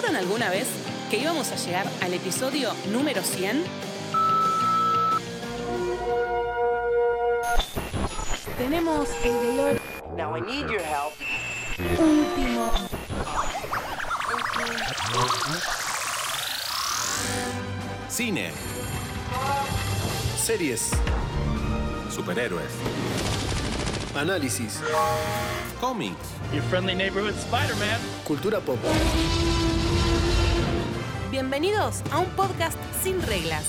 ¿Pensaron alguna vez que íbamos a llegar al episodio número 100? Tenemos el dolor Now I need your help. último. Cine. Series. Superhéroes. Análisis. Cómics. Your friendly neighborhood Spider-Man. Cultura pop. Bienvenidos a un podcast sin reglas.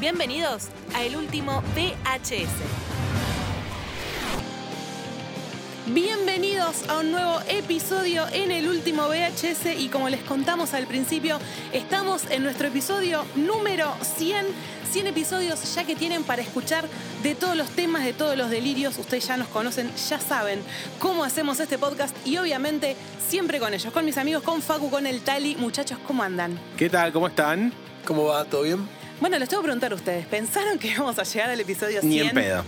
Bienvenidos a el último VHS. Bienvenidos a un nuevo episodio en el último VHS y como les contamos al principio, estamos en nuestro episodio número 100. 100 episodios ya que tienen para escuchar de todos los temas, de todos los delirios. Ustedes ya nos conocen, ya saben cómo hacemos este podcast y obviamente siempre con ellos, con mis amigos, con Facu, con el Tali. Muchachos, ¿cómo andan? ¿Qué tal? ¿Cómo están? ¿Cómo va? ¿Todo bien? Bueno, les tengo que preguntar a ustedes, ¿pensaron que íbamos a llegar al episodio 100? Ni en pedo.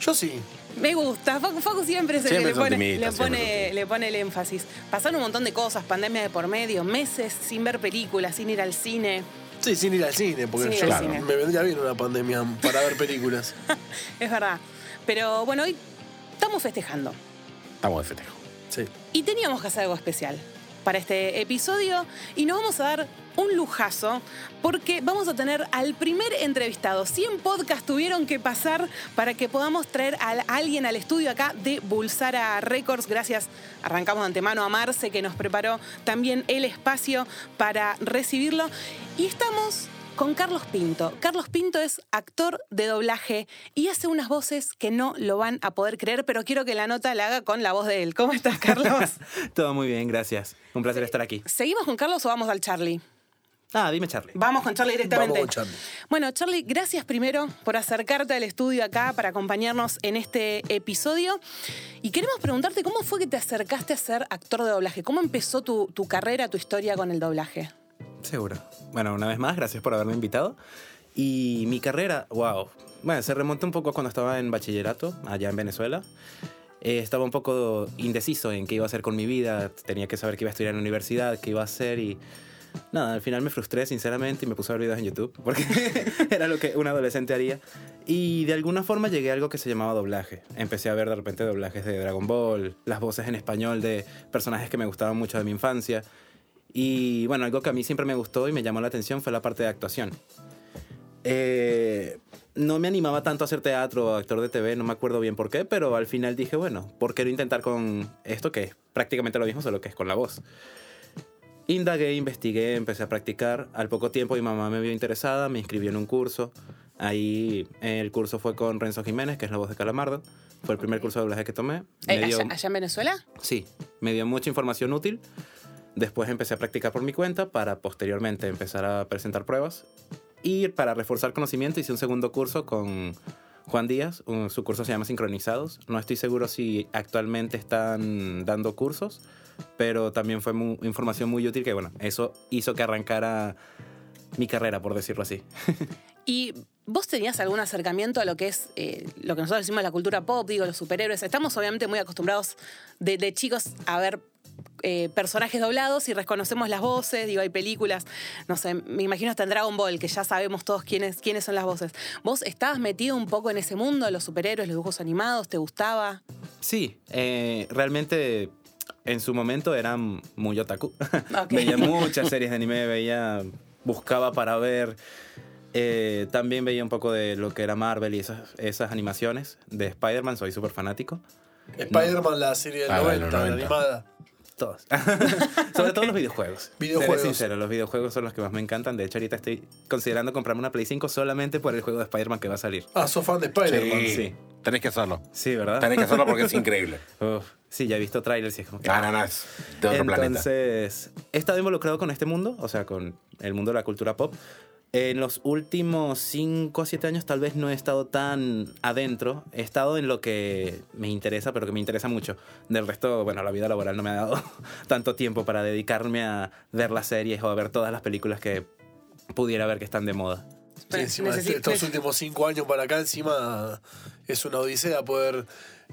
Yo sí. Me gusta, Facu, Facu siempre es el Siempre que le pone, optimistas, le, siempre pone, son le pone el énfasis. Pasaron un montón de cosas, pandemia de por medio, meses sin ver películas, sin ir al cine. Sí, sin ir al cine, porque yo al cine. me vendría bien una pandemia para ver películas. Es verdad. Pero bueno, hoy estamos festejando. Estamos de festejo. Sí. Y teníamos que hacer algo especial para este episodio y nos vamos a dar un lujazo porque vamos a tener al primer entrevistado. 100 podcasts tuvieron que pasar para que podamos traer a alguien al estudio acá de Bulsara Records. Gracias, arrancamos de antemano a Marce que nos preparó también el espacio para recibirlo. Y estamos con Carlos Pinto. Carlos Pinto es actor de doblaje y hace unas voces que no lo van a poder creer, pero quiero que la nota la haga con la voz de él. ¿Cómo estás, Carlos? Todo muy bien, gracias. Un placer estar aquí. ¿Seguimos con Carlos o vamos al Charlie? Ah, dime Charlie. Vamos con Charlie directamente. Vamos con Charlie. Bueno, Charlie, gracias primero por acercarte al estudio acá para acompañarnos en este episodio. Y queremos preguntarte cómo fue que te acercaste a ser actor de doblaje. ¿Cómo empezó tu, tu carrera, tu historia con el doblaje? Seguro. Bueno, una vez más, gracias por haberme invitado. Y mi carrera, wow. Bueno, se remonta un poco a cuando estaba en bachillerato, allá en Venezuela. Eh, estaba un poco indeciso en qué iba a hacer con mi vida. Tenía que saber qué iba a estudiar en la universidad, qué iba a hacer y... Nada, al final me frustré sinceramente y me puse a ver videos en YouTube porque era lo que un adolescente haría. Y de alguna forma llegué a algo que se llamaba doblaje. Empecé a ver de repente doblajes de Dragon Ball, las voces en español de personajes que me gustaban mucho de mi infancia. Y bueno, algo que a mí siempre me gustó y me llamó la atención fue la parte de actuación. Eh, no me animaba tanto a hacer teatro o actor de TV, no me acuerdo bien por qué, pero al final dije, bueno, ¿por qué no intentar con esto que es prácticamente lo mismo, solo que es con la voz? Indagué, investigué, empecé a practicar. Al poco tiempo mi mamá me vio interesada, me inscribió en un curso. Ahí el curso fue con Renzo Jiménez, que es la voz de Calamardo. Fue el primer curso de doblaje que tomé. Eh, Me dio- allá, allá en Venezuela? Sí, me dio mucha información útil. Después empecé a practicar por mi cuenta para posteriormente empezar a presentar pruebas. Y para reforzar conocimiento hice un segundo curso con Juan Díaz. Un- su curso se llama Sincronizados. No estoy seguro si actualmente están dando cursos, pero también fue mu- información muy útil que, bueno, eso hizo que arrancara mi carrera, por decirlo así. ¿Y vos tenías algún acercamiento a lo que es eh, lo que nosotros decimos la cultura pop, digo, los superhéroes? Estamos obviamente muy acostumbrados de, de chicos a ver eh, personajes doblados y reconocemos las voces, digo, hay películas, no sé, me imagino hasta en Dragon Ball, que ya sabemos todos quiénes, quiénes son las voces. ¿Vos estabas metido un poco en ese mundo, los superhéroes, los dibujos animados? ¿Te gustaba? Sí, eh, realmente en su momento era muy otaku. Veía muchas series de anime, veía, buscaba para ver. Eh, también veía un poco de lo que era Marvel y esas, esas animaciones de Spider-Man, soy súper fanático. Spider-Man, la serie del Ah, de 90, los la 90. animada. Todos. Sobre todo los videojuegos. Videojuegos. Seré sincero, los videojuegos son los que más me encantan. De hecho, ahorita estoy considerando comprarme una Play 5 solamente por el juego de Spider-Man que va a salir. Ah, sos fan de Spider-Man. Sí. Sí. Tenés que hacerlo. Sí, ¿verdad? Tenés que hacerlo porque es increíble. Uf, sí, ya he visto trailers y es como que... Ah, no, no, es de otro planeta. Entonces, he estado involucrado con este mundo, o sea, con el mundo de la cultura pop. En los últimos 5 o 7 años tal vez no he estado tan adentro. He estado en lo que me interesa, pero que me interesa mucho. Del resto, bueno, la vida laboral no me ha dado tanto tiempo para dedicarme a ver las series o a ver todas las películas que pudiera ver que están de moda. Sí, encima Necesi- estos últimos cinco años para acá, encima es una odisea poder.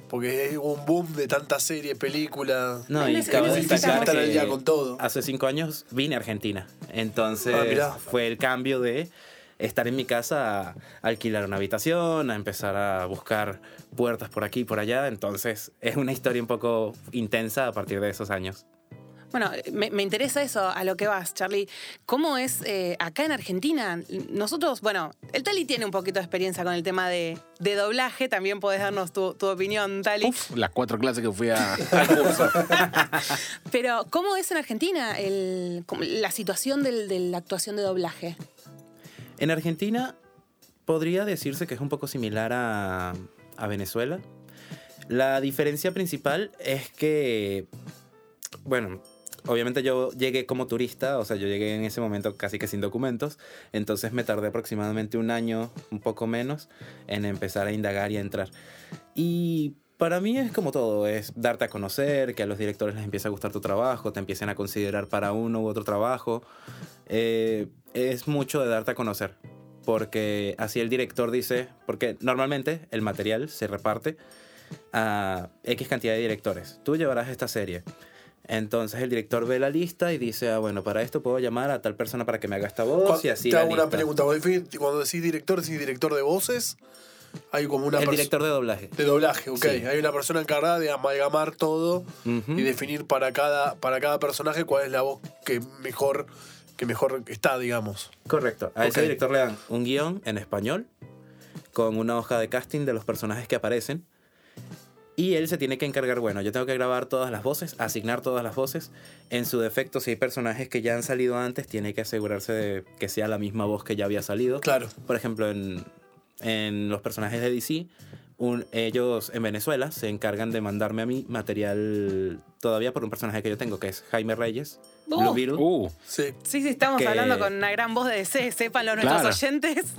Porque es un boom de tantas series, películas. No, y él es destacar estar al día con todo. hace cinco años vine a Argentina. Entonces Ah, fue el cambio de estar en mi casa a alquilar una habitación, a empezar a buscar puertas por aquí y por allá. Entonces es una historia un poco intensa a partir de esos años. Bueno, me, me interesa eso, a lo que vas, Charlie. ¿Cómo es eh, acá en Argentina? Nosotros, bueno, el Tali tiene un poquito de experiencia con el tema de, de doblaje. También podés darnos tu, tu opinión, Tali. Uf, las cuatro clases que fui a, al curso. Pero, ¿cómo es en Argentina el- la situación del- de la actuación de doblaje? En Argentina podría decirse que es un poco similar a, a Venezuela. La diferencia principal es que, bueno, obviamente yo llegué como turista, o sea, yo llegué en ese momento casi que sin documentos, entonces me tardé aproximadamente un año, un poco menos, en empezar a indagar y a entrar. Y para mí es como todo, es darte a conocer, que a los directores les empiece a gustar tu trabajo, te empiecen a considerar para uno u otro trabajo. Eh, es mucho de darte a conocer, porque así el director dice, porque normalmente el material se reparte a X cantidad de directores. Tú llevarás esta serie. Entonces el director ve la lista y dice, ah, bueno, para esto puedo llamar a tal persona para que me haga esta voz y así te la hago una pregunta. Cuando decís- director, decís director de voces, hay como una El director de doblaje. de doblaje, ok. Sí. Hay una persona encargada de amalgamar todo y definir para cada, para cada personaje cuál es la voz que mejor, que mejor está, digamos. Correcto. A ese director le dan un guion en español con una hoja de casting de los personajes que aparecen. Y él se tiene que encargar, bueno, yo tengo que grabar todas las voces, asignar todas las voces. En su defecto, si hay personajes que ya han salido antes, tiene que asegurarse de que sea la misma voz que ya había salido. Claro. Por ejemplo, en, en los personajes de DC, un- ellos en Venezuela se encargan de mandarme a mí material todavía por un personaje que yo tengo, que es Jaime Reyes, Oh. Blue Beetle. Uh, Sí. Sí, sí, estamos Que- hablando con una gran voz de DC, sépanlo nuestros Claro. oyentes.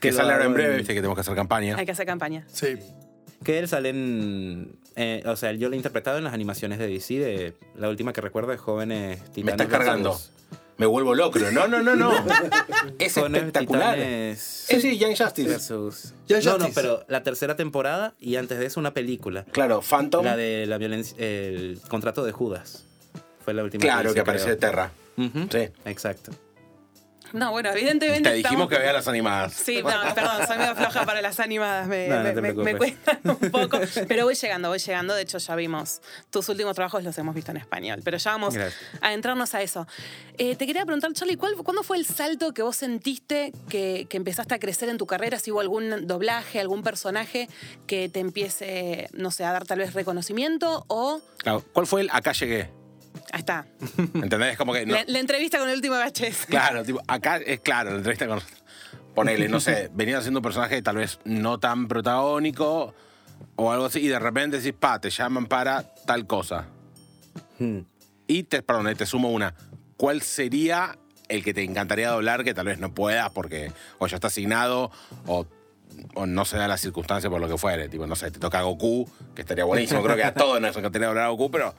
que sale ahora en breve, viste que tenemos que hacer campaña. Hay que hacer campaña. Sí. Que él sale en. eh, o sea, yo lo he interpretado en las animaciones de DC, de la última que recuerdo es Jóvenes Titanes. Me estás cargando. versus- Me vuelvo loco. No, no, no, no. es Jóvenes espectacular. Titanes Sí, sí, Young Justice. versus. Young no, no, pero la tercera temporada y antes de eso una película. Claro, Phantom. La de la violencia. El contrato de Judas. Fue la última claro, que aparece de creo. Terra. Sí. Exacto. No, bueno, evidentemente. Te dijimos estamos- que veas las animadas. Sí, no, perdón, soy medio floja para las animadas, me, No, me- me- me cuestan un poco. Pero voy llegando, voy llegando. De hecho, ya vimos tus últimos trabajos, los hemos visto en español. Pero ya vamos Gracias. a entrarnos a eso. Eh, te quería preguntar, Charlie, ¿cuál, ¿cuándo fue el salto que vos sentiste que, que empezaste a crecer en tu carrera? Si hubo algún doblaje, algún personaje que te empiece, no sé, a dar tal vez reconocimiento o. Claro, ¿Cuál fue el acá llegué? Ahí está. ¿Entendés? Como que. no- La, la entrevista con el último VHS. Claro, tipo, acá es claro, la entrevista con. Ponele, no sé, venías haciendo un personaje tal vez no tan protagónico o algo así, y de repente decís, pa, te llaman para tal cosa. Hmm. Y te, perdón, eh, te sumo una. ¿Cuál sería el que te encantaría doblar que tal vez no puedas porque o ya está asignado o, o no se da la circunstancia por lo que fuere? Tipo, no sé, te toca Goku, que estaría buenísimo. Creo que a todos nos encantaría doblar a Goku, pero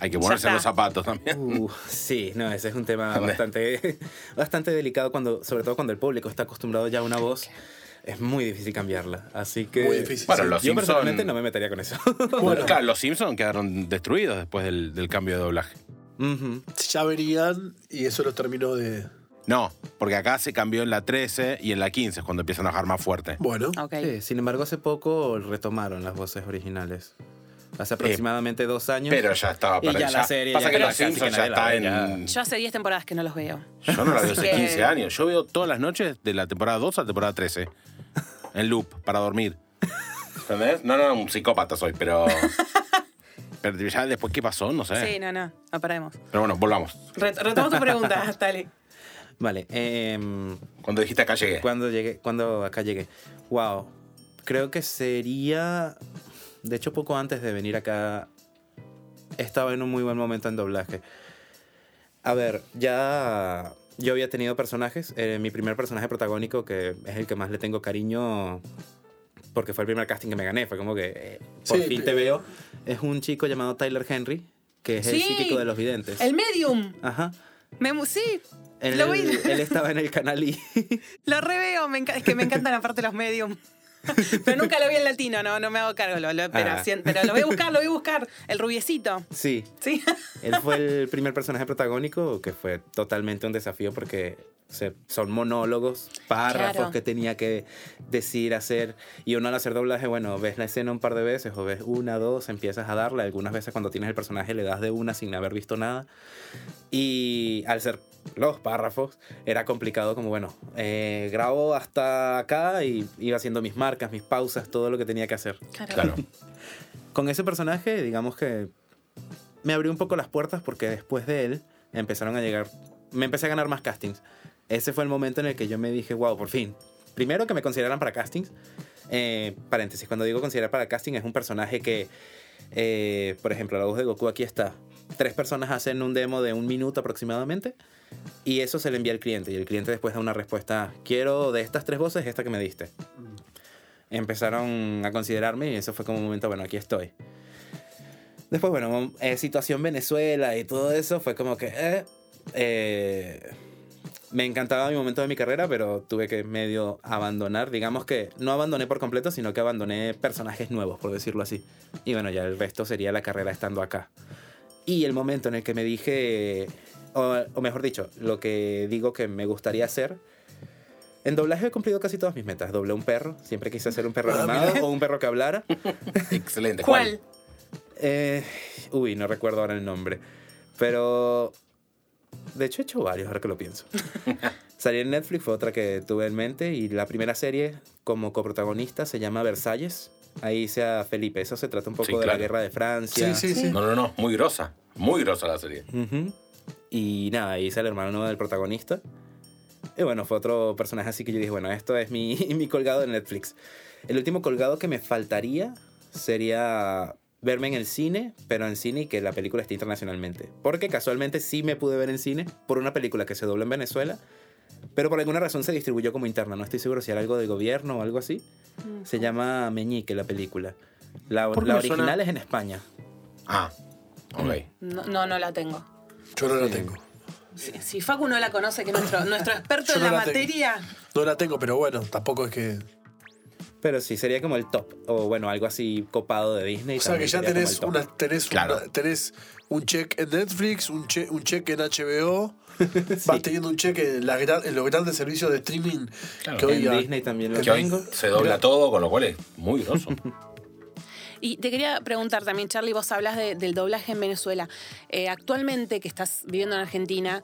hay que ponerse los zapatos también. Uh, sí, no, ese es un tema bastante, bastante delicado, cuando, sobre todo cuando el público está acostumbrado ya a una voz. Es muy difícil cambiarla. Así que. Muy difícil. Bueno, sí. los Yo Simpson- personalmente no me metería con eso. Bueno, claro, los Simpsons quedaron destruidos después del, del cambio de doblaje. Ujú. Ya venían y eso los terminó de. No, porque acá se cambió en la 13 y en la 15 es cuando empiezan a bajar más fuerte. Bueno. Ok. Sí, sin embargo, hace poco retomaron las voces originales. Hace aproximadamente dos años. Pero ya estaba Y para ya la serie Pasa ya que los Simpsons ya está en. Yo hace 10 temporadas que no los veo. Yo no la veo hace Que- 15 años. Yo veo todas las noches de la temporada 2 a la temporada 13. En loop, para dormir. ¿Entendés? No, no, un psicópata soy, pero. Pero ya después, ¿qué pasó? No sé. Sí, no, no, no paremos. Pero bueno, volvamos. Ret- Retoma tu pregunta, Tali. Vale. em, Cuando dijiste acá llegué. cuando llegué, cuando acá llegué. Wow. Creo que sería. De hecho, poco antes de venir acá. Estaba en un muy buen momento en doblaje. A ver, ya. Yo había tenido personajes. eh, mi primer personaje protagónico, que es el que más le tengo cariño. Porque fue el primer casting que me gané. Fue como que. eh, por Sí, fin te veo. Es un chico llamado Tyler Henry. Que es el Sí, psíquico de los videntes. El medium. Ajá. Me sí, Él, Lo vi. él estaba en el canal y. lo reveo. Me es que me encantan aparte los medium. pero nunca lo vi en latino, no, no me hago cargo. Lo, lo- pero, Ah. pero lo voy a buscar, lo voy a buscar. El rubiecito. Sí, Sí. Él fue el primer personaje protagónico que fue totalmente un desafío porque se- son monólogos, párrafos Claro. que tenía que decir, hacer. Y uno al hacer doblaje, bueno, ves la escena un par de veces o ves una, dos, empiezas a darle. Algunas veces cuando tienes el personaje le das de una sin haber visto nada. Y al ser los párrafos, era complicado como, bueno, eh, grabo hasta acá y iba haciendo mis marcas, mis pausas, todo lo que tenía que hacer Claro. con ese personaje, digamos que me abrió un poco las puertas porque después de él empezaron a llegar, me empecé a ganar más castings. Ese fue el momento en el que yo me dije, wow, por fin. Primero que me consideraran para castings. Eh, paréntesis, cuando digo considerar para casting es un personaje que, eh, por ejemplo, la voz de Goku aquí está. Tres personas hacen un demo de un minuto aproximadamente y eso se le envía al cliente y el cliente después da una respuesta, quiero de estas tres voces esta que me diste. Empezaron a considerarme y eso fue como un momento, bueno, aquí estoy. Después, bueno, eh, situación Venezuela y todo eso fue como que... eh, eh, me encantaba mi momento de mi carrera, pero tuve que medio abandonar. Digamos que no abandoné por completo, sino que abandoné personajes nuevos, por decirlo así. Y bueno, ya el resto sería la carrera estando acá. Y el momento en el que me dije, o, o mejor dicho, lo que digo que me gustaría hacer. En doblaje he cumplido casi todas mis metas. Doblé un perro, siempre quise ser un perro Ah, animado o un perro que hablara. Excelente. ¿Cuál? Eh, uy, no recuerdo ahora el nombre. Pero. De hecho, he hecho varios, ahora que lo pienso. Salí en Netflix, fue otra que tuve en mente. Y la primera serie, como coprotagonista, se llama Versalles. Ahí hice a Felipe. Eso se trata un poco Sí, de la claro. guerra de Francia. Sí, sí, sí. No, no, no. Muy grosa. Muy grosa la serie. Ujú. Y nada, hice el hermano del protagonista. Y bueno, fue otro personaje así que yo dije, bueno, esto es mi, mi colgado de Netflix. El último colgado que me faltaría sería verme en el cine, pero en cine y que la película esté internacionalmente. Porque casualmente sí me pude ver en cine por una película que se dobló en Venezuela, pero por alguna razón se distribuyó como interna. No estoy seguro si era algo del gobierno o algo así. Se llama Meñique la película. La, ¿Por qué la me suena? original es en España. Ah, ok. No, no, no la tengo. Yo no la tengo. Si, si Facu no la conoce, que es nuestro, nuestro experto Yo en no la, materia. No la tengo, pero bueno, tampoco es que. Pero sí, sería como el top. O bueno, algo así copado de Disney. O sea que ya tenés, una, tenés, Claro. una- tenés un check en Netflix, un, che- un check en HBO. Vas teniendo un check en, la gran- los grandes servicios de streaming Claro. que hoy En ya- Disney también lo Que hoy se dobla Mira. todo, con lo cual es muy groso. Y te quería preguntar también, Charlie, vos hablas de- del doblaje en Venezuela. Eh, actualmente que estás viviendo en Argentina,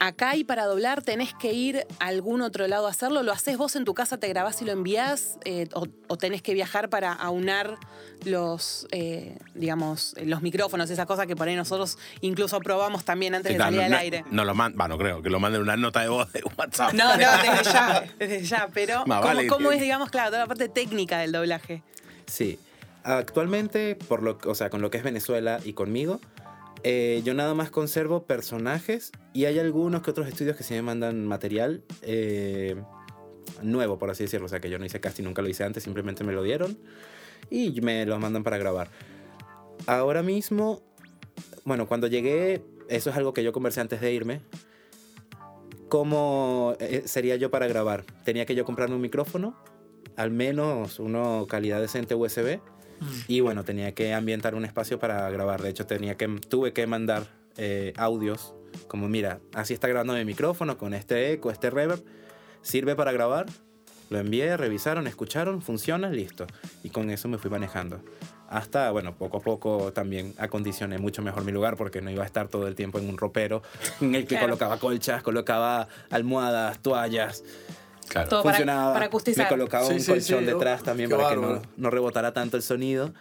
acá y para doblar tenés que ir a algún otro lado a hacerlo. ¿Lo haces vos en tu casa, te grabás y lo envías? Eh, o, o tenés que viajar para aunar los, eh, digamos, los micrófonos, esas cosas que por ahí nosotros incluso probamos también antes Sí, de claro, salir no, al aire? No lo man- bueno, creo que lo manden una nota de voz de WhatsApp. No, no, desde ya, desde ya, pero Más ¿cómo, vale cómo es, digamos, claro, toda la parte técnica del doblaje? Sí. Actualmente, por lo, o sea, con lo que es Venezuela y conmigo, eh, yo nada más conservo personajes y hay algunos que otros estudios que sí me mandan material eh, nuevo, por así decirlo. O sea, que yo no hice casting, nunca lo hice antes, simplemente me lo dieron y me lo mandan para grabar. Ahora mismo, bueno, cuando llegué, eso es algo que yo conversé antes de irme. ¿Cómo eh, sería yo para grabar? Tenía que yo comprarme un micrófono, al menos una calidad decente USB. Y bueno, tenía que ambientar un espacio para grabar. De hecho, tenía que, tuve que mandar eh, audios. Como, mira, así está grabando mi micrófono con este eco, este reverb. Sirve para grabar. Lo envié, revisaron, escucharon, funciona, listo. Y con eso me fui manejando. Hasta, bueno, poco a poco también acondicioné mucho mejor mi lugar porque no iba a estar todo el tiempo en un ropero en el que Claro. colocaba colchas, colocaba almohadas, toallas. Claro. Todo funcionaba. para acustizar. Me colocaba Sí, un sí, colchón sí, detrás oh, también para que bárbaro. no, no rebotara tanto el sonido.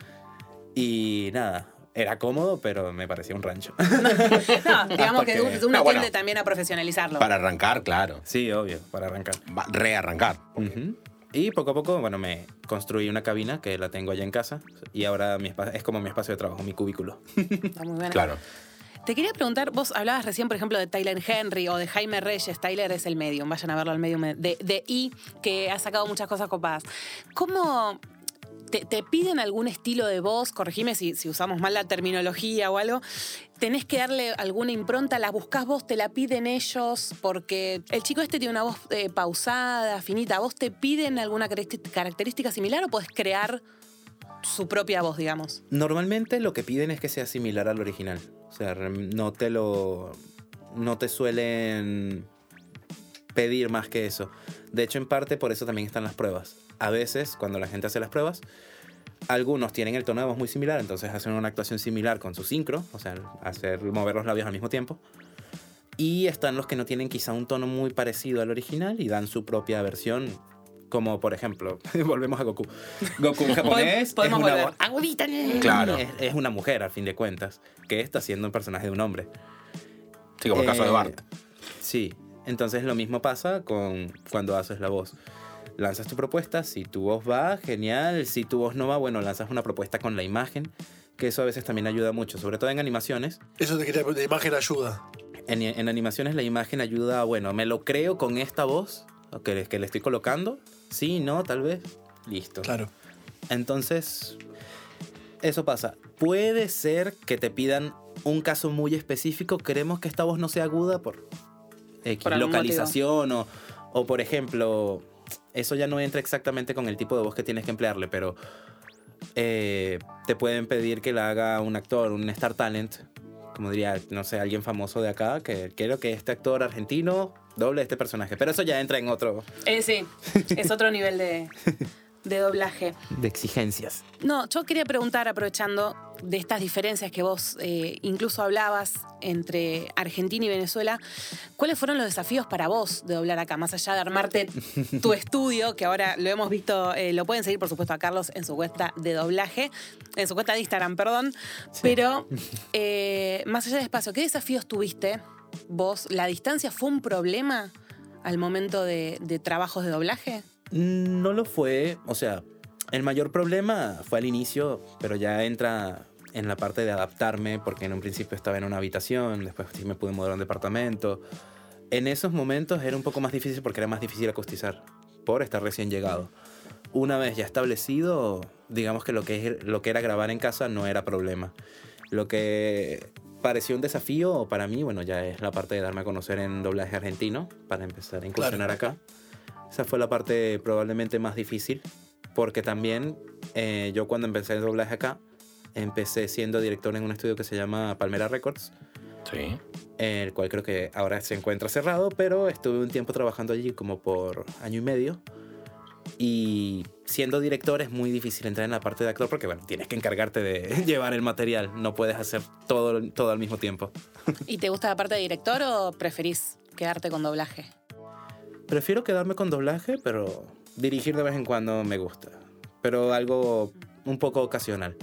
Y nada, era cómodo, pero me parecía un rancho. No, digamos que, Porque- uno No, bueno. tiende también a profesionalizarlo. Para arrancar, claro. sí, obvio, para arrancar. Va- rearrancar. Ujú. Y poco a poco, bueno, me construí una cabina que la tengo allá en casa. Y ahora mi es como mi espacio de trabajo, mi cubículo. Está muy buena. Claro. Te quería preguntar, vos hablabas recién, por ejemplo, de Tyler Henry o de Jaime Reyes. Tyler es el medium, vayan a verlo al medium de, I, que ha sacado muchas cosas copadas. ¿Cómo te, piden algún estilo de voz, corregime si, usamos mal la terminología o algo, tenés que darle alguna impronta, la buscás vos, te la piden ellos, porque el chico este tiene una voz eh, pausada, finita, ¿vos te piden alguna característica- característica similar o podés crear su propia voz, digamos? Normalmente lo que piden es que sea similar al original. O sea, no te lo. No te suelen pedir más que eso. De hecho, en parte por eso también están las pruebas. A veces, cuando la gente hace las pruebas, algunos tienen el tono de voz muy similar, entonces hacen una actuación similar con su sincro, o sea, hacer mover los labios al mismo tiempo. Y están los que no tienen quizá un tono muy parecido al original y dan su propia versión. Como por ejemplo, volvemos a Goku. Goku en japonés Podemos es una. Claro. es, es una mujer, al fin de cuentas, que está siendo un personaje de un hombre. Sí, como el caso de Eh, Bart. Sí, entonces lo mismo pasa con cuando haces la voz. Lanzas tu propuesta, si tu voz va, genial. Si tu voz no va, bueno, lanzas una propuesta con la imagen, que eso a veces también ayuda mucho, sobre todo en animaciones. Eso te quería la imagen ayuda. En, en animaciones la imagen ayuda, bueno, me lo creo con esta voz que, que le estoy colocando. Sí, no, tal vez. Listo. Claro. Entonces, eso pasa. Puede ser que te pidan un caso muy específico. Queremos que esta voz no sea aguda por X Por algún localización o, o, por ejemplo, eso ya no entra exactamente con el tipo de voz que tienes que emplearle, pero eh, te pueden pedir que la haga un actor, un star talent, como diría, no sé, alguien famoso de acá, que quiero que este actor argentino doble este personaje. Pero eso ya entra en otro Eh, sí, es otro nivel de, de doblaje. de exigencias. No, yo quería preguntar, aprovechando de estas diferencias que vos eh, incluso hablabas entre Argentina y Venezuela, ¿cuáles fueron los desafíos para vos de doblar acá? Más allá de armarte tu estudio, que ahora lo hemos visto, eh, lo pueden seguir por supuesto a Carlos en su cuenta de doblaje, en su cuenta de Instagram, perdón, pero eh, más allá de espacio, ¿qué desafíos tuviste vos? ¿La distancia fue un problema al momento de, de trabajos de doblaje? No lo fue, o sea, el mayor problema fue al inicio, pero ya entra en la parte de adaptarme, porque en un principio estaba en una habitación, después sí me pude mudar a un departamento. En esos momentos era un poco más difícil porque era más difícil acostizar, por estar recién llegado. Una vez ya establecido, digamos que lo que, lo que era grabar en casa no era problema. Lo que pareció un desafío para mí, bueno, ya es la parte de darme a conocer en doblaje argentino, para empezar a incursionar acá. Esa fue la parte probablemente más difícil, porque también eh, yo cuando empecé el doblaje acá, empecé siendo director en un estudio que se llama Palmera Records, Sí. el cual creo que ahora se encuentra cerrado, pero estuve un tiempo trabajando allí como por año y medio. Y siendo director es muy difícil entrar en la parte de actor porque, bueno, tienes que encargarte de llevar el material, no puedes hacer todo, todo al mismo tiempo. ¿Y te gusta la parte de director o preferís quedarte con doblaje? Prefiero quedarme con doblaje, pero dirigir de vez en cuando me gusta. Pero algo un poco ocasional,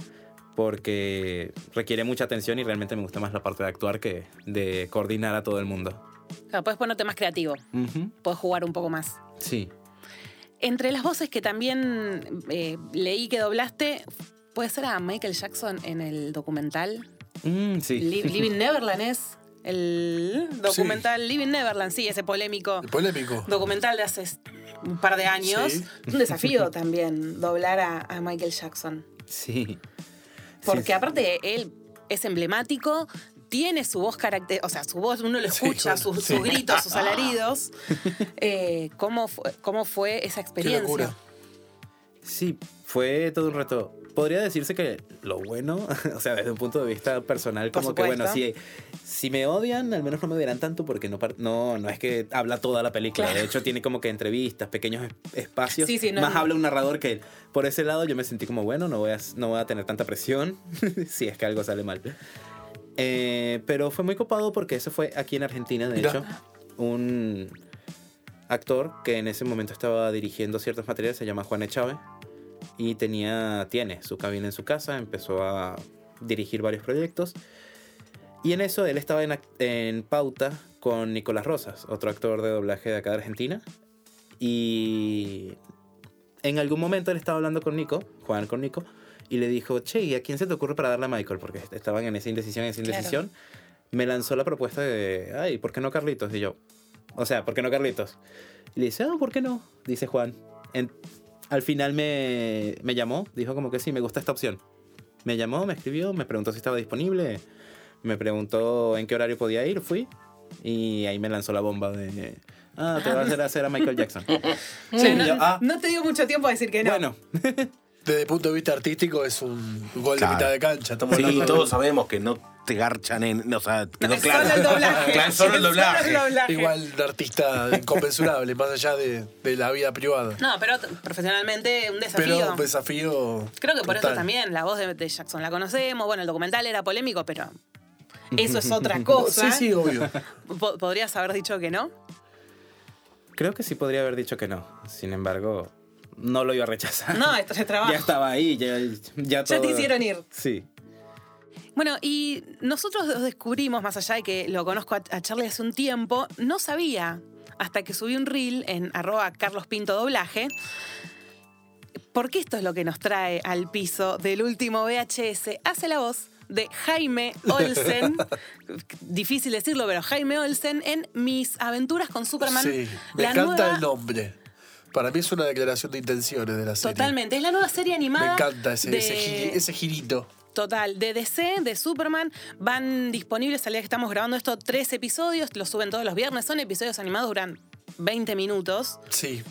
porque requiere mucha atención y realmente me gusta más la parte de actuar que de coordinar a todo el mundo. Claro, puedes ponerte más creativo, Ujú, puedes jugar un poco más. Sí. Entre las voces que también eh, leí que doblaste, puede ser a Michael Jackson en el documental Mm, sí. Li- Living Neverland es el documental Living Neverland, sí, ese polémico El polémico. documental de hace un par de años. Sí. Un desafío también doblar a, a Michael Jackson. Sí. Porque Sí, sí. aparte él es emblemático, tiene su voz caracter, o sea, su voz uno lo escucha, sus, sí. sus gritos, sus alaridos. Eh, ¿cómo, fue, ¿Cómo fue esa Qué experiencia? locura. Sí, fue todo un reto. Podría decirse que lo bueno, o sea, desde un punto de vista personal, como que bueno, si, si me odian, al menos no me odiarán tanto porque no, no, no es que habla toda la película. Claro. De hecho, tiene como que entrevistas, pequeños es- espacios. Sí, sí, no- Más habla un narrador que él. Por ese lado, yo me sentí como, bueno, no voy a, no voy a tener tanta presión si es que algo sale mal. Eh, pero fue muy copado porque eso fue aquí en Argentina, de hecho. Un actor que en ese momento estaba dirigiendo ciertos materiales, se llama Juan Echave y tenía, tiene su cabina en su casa, empezó a dirigir varios proyectos. Y en eso él estaba en, en pauta con Nicolás Rosas, otro actor de doblaje de acá de Argentina. Y en algún momento él estaba hablando con Nico, Juan con Nico, y le dijo, che, ¿y a quién se te ocurre para darle a Michael? Porque estaban en esa indecisión, en esa Claro. indecisión. Me lanzó la propuesta de, ay, ¿por qué no Carlitos? Y yo, o sea, ¿por qué no Carlitos? Y le dice, ah, ¿por qué no? Dice Juan. En- al final me, me llamó, dijo como que sí, me gusta esta opción. Me llamó, me escribió, me preguntó si estaba disponible, me preguntó en qué horario podía ir, fui y ahí me lanzó la bomba de, ah, te vas a hacer hacer a Michael Jackson. Sí, y no, yo, ah, no te dio mucho tiempo a decir que no. bueno, Desde el punto de vista artístico es un gol Claro. de mitad de cancha. Estamos Sí, todos sabemos que no te garchan en. O sea, quedó claro. Solo el doblaje. Claro, solo el doblaje. Solo el doblaje. Igual un artista inconmensurable, más allá de, de la vida privada. No, pero profesionalmente un desafío. Pero un desafío. Creo que por eso también la voz de, de Jackson la conocemos. Bueno, el documental era polémico, pero eso es otra cosa. Sí, sí, obvio. Po- ¿Podrías haber dicho que no? creo que sí podría haber dicho que no. Sin embargo, no lo iba a rechazar. No, esto es trabajo. ya estaba ahí, ya, ya Ya te todo- hicieron ir. Sí. Bueno, y nosotros los descubrimos, más allá de que lo conozco a, a Charlie hace un tiempo, no sabía hasta que subí un reel en arroba Carlos Pinto Doblaje, porque esto es lo que nos trae al piso del último VHS. Hace la voz de Jaime Olsen, difícil decirlo, pero Jaime Olsen en Mis aventuras con Superman. Sí, me la encanta nueva- el nombre. Para mí es una declaración de intenciones de la serie. Totalmente, es la nueva serie Me animada. encanta ese, de- ese, giri- ese girito. Total, de DC, de Superman, van disponibles al día que estamos grabando esto tres episodios, los suben todos los viernes, son episodios animados, duran 20 minutos. Sí,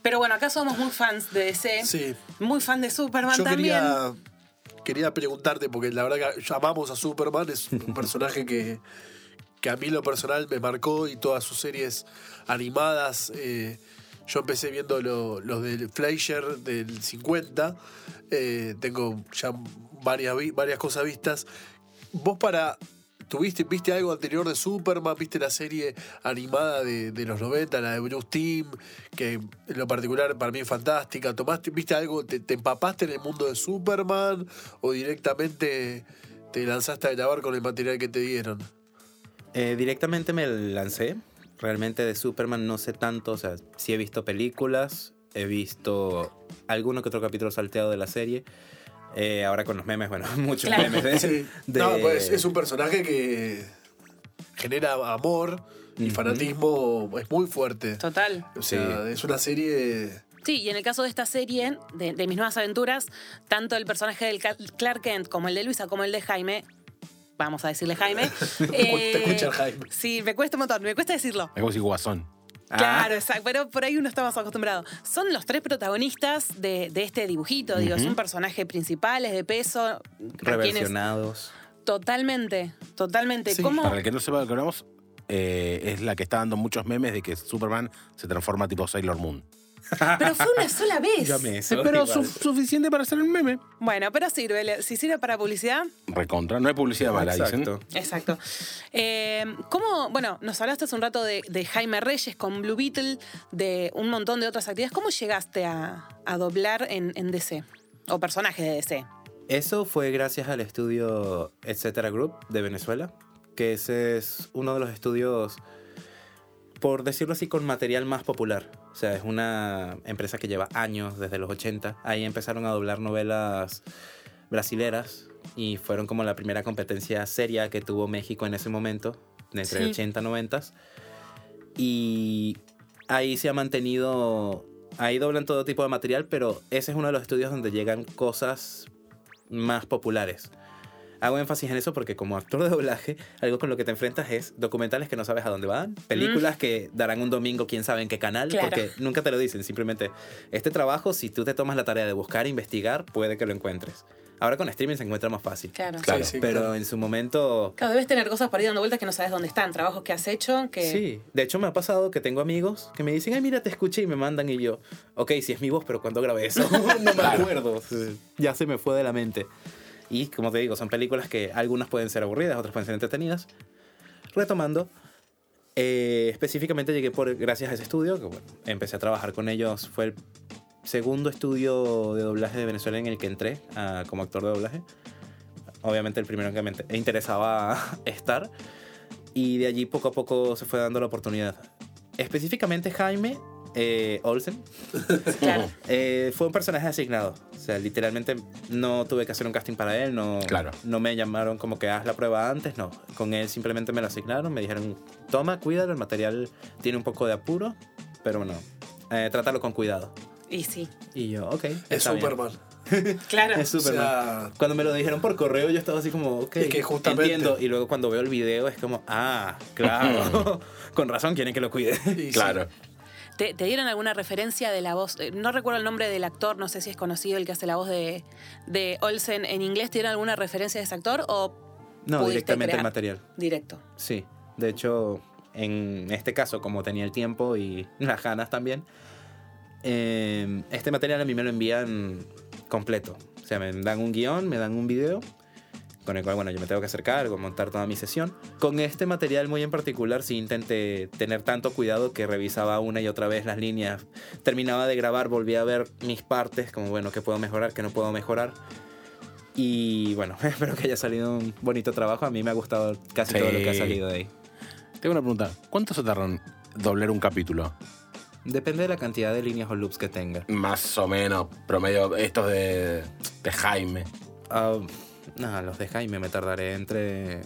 Pero bueno, acá somos muy fans de DC, sí. muy fan de Superman Yo también. quería, quería preguntarte, porque la verdad que llamamos a Superman, es un personaje que, que a mí lo personal me marcó y todas sus series animadas. eh, yo empecé viendo lo- los del Fleischer del 50, eh, tengo ya varias, varias cosas vistas. Vos para... ¿Tuviste, viste algo anterior de Superman? ¿Viste la serie animada de, de los 90, la de Bruce Timm, que en lo particular para mí es fantástica? ¿Tomaste, ¿Viste algo? Te, te empapaste en el mundo de Superman? ¿O directamente te lanzaste a grabar con el material que te dieron? Eh, directamente me lancé. Realmente de Superman no sé tanto. O sea, sí he visto películas, he visto alguno que otro capítulo salteado de la serie. Eh, ahora con los memes, bueno, muchos Claro. memes de, Sí. de- No, pues es un personaje que genera amor y fanatismo, es muy fuerte. Total. O sea, es una serie... Sí, y en el caso de esta serie, de, de mis nuevas aventuras, tanto el personaje del Clark Kent como el de Luisa como el de Jaime, vamos a decirle Jaime. eh, Te escucha el Jaime. Sí, me cuesta un montón, me cuesta decirlo. Es como si Guasón. Ah, Claro, exacto, pero por ahí uno está más acostumbrado. Son los tres protagonistas de, de este dibujito, digo, son personajes principales de peso. quienes- reversionados. Totalmente, totalmente. Sí. ¿Cómo? Para el que no sepa lo que hablamos, eh, es la que está dando muchos memes de que Superman se transforma tipo Sailor Moon. Pero fue una sola vez. Yo amé eso. Pero su- suficiente para hacer el meme. Bueno, pero sirve. Si sirve para publicidad, Recontra. No hay publicidad mala, dicen. Exacto. exacto. Eh, ¿Cómo? Bueno, nos hablaste hace un rato de, de Jaime Reyes con Blue Beetle, de un montón de otras actividades. ¿Cómo llegaste a, a doblar en, en DC? O personajes de DC. Eso fue gracias al estudio Etcétera Group de Venezuela, que ese es uno de los estudios, por decirlo así, con material más popular. O sea, es una empresa que lleva años, desde los 80. Ahí empezaron a doblar novelas brasileras y fueron como la primera competencia seria que tuvo México en ese momento, entre Sí. 80 y 90. Y ahí se ha mantenido, ahí doblan todo tipo de material, pero ese es uno de los estudios donde llegan cosas más populares. Hago énfasis en eso porque como actor de doblaje, algo con lo que te enfrentas es documentales que no sabes a dónde van, películas que darán un domingo quién sabe en qué canal, Claro. porque nunca te lo dicen, simplemente este trabajo, si tú te tomas la tarea de buscar e investigar, puede que lo encuentres. Ahora con streaming se encuentra más fácil. Claro. Claro. Sí, sí, pero claro. en su momento... Claro, debes tener cosas por ahí dando vueltas que no sabes dónde están, trabajos que has hecho, que... Sí, de hecho me ha pasado que tengo amigos que me dicen, ay, mira, te escuché y me mandan y yo, ok, si es mi voz, pero ¿cuándo grabé eso? no me acuerdo, ya se me fue de la mente. Y como te digo, son películas que algunas pueden ser aburridas, otras pueden ser entretenidas. Retomando, eh, específicamente llegué por, gracias a ese estudio, que bueno, empecé a trabajar con ellos, fue el segundo estudio de doblaje de Venezuela en el que entré ah, como actor de doblaje. Obviamente el primero que me int- interesaba estar. Y de allí poco a poco se fue dando la oportunidad. Específicamente Jaime eh, Olsen Claro. eh, fue un personaje asignado. O sea, literalmente no tuve que hacer un casting para él. No, Claro. no me llamaron como que haz la prueba antes. No. Con él simplemente me lo asignaron. Me dijeron, toma, cuídalo. El material tiene un poco de apuro. Pero bueno, eh, trátalo con cuidado. Y sí, Y yo, ok. Es. Superman. claro. Es Superman. O sea- cuando me lo dijeron por correo, yo estaba así como, ok, Es que justamente- entiendo. Y luego cuando veo el video es como, ah, claro. Con razón quieren que lo cuide. Y sí. ¿Te, te dieron alguna referencia de la voz? Eh, No recuerdo el nombre del actor, no sé si es conocido el que hace la voz de, de Olsen en inglés. ¿Te dieron alguna referencia de ese actor o No, directamente crear? el material. Directo. Sí. De hecho, en este caso, como tenía el tiempo y las ganas también, eh, este material a mí me lo envían completo. O sea, me dan un guion, me dan un video, con el cual, bueno, yo me tengo que acercar, montar toda mi sesión. Con este material muy en particular, sí intenté tener tanto cuidado que revisaba una y otra vez las líneas. Terminaba de grabar, volvía a ver mis partes, como, bueno, qué puedo mejorar, qué no puedo mejorar. Y bueno, espero que haya salido un bonito trabajo. A mí me ha gustado casi Sí. todo lo que ha salido de ahí. Tengo una pregunta. ¿Cuánto se tarda en doblar un capítulo? Depende de la cantidad de líneas o loops que tenga. Más o menos, promedio, estos de, de Jaime. Ah, no, los de Jaime me tardaré entre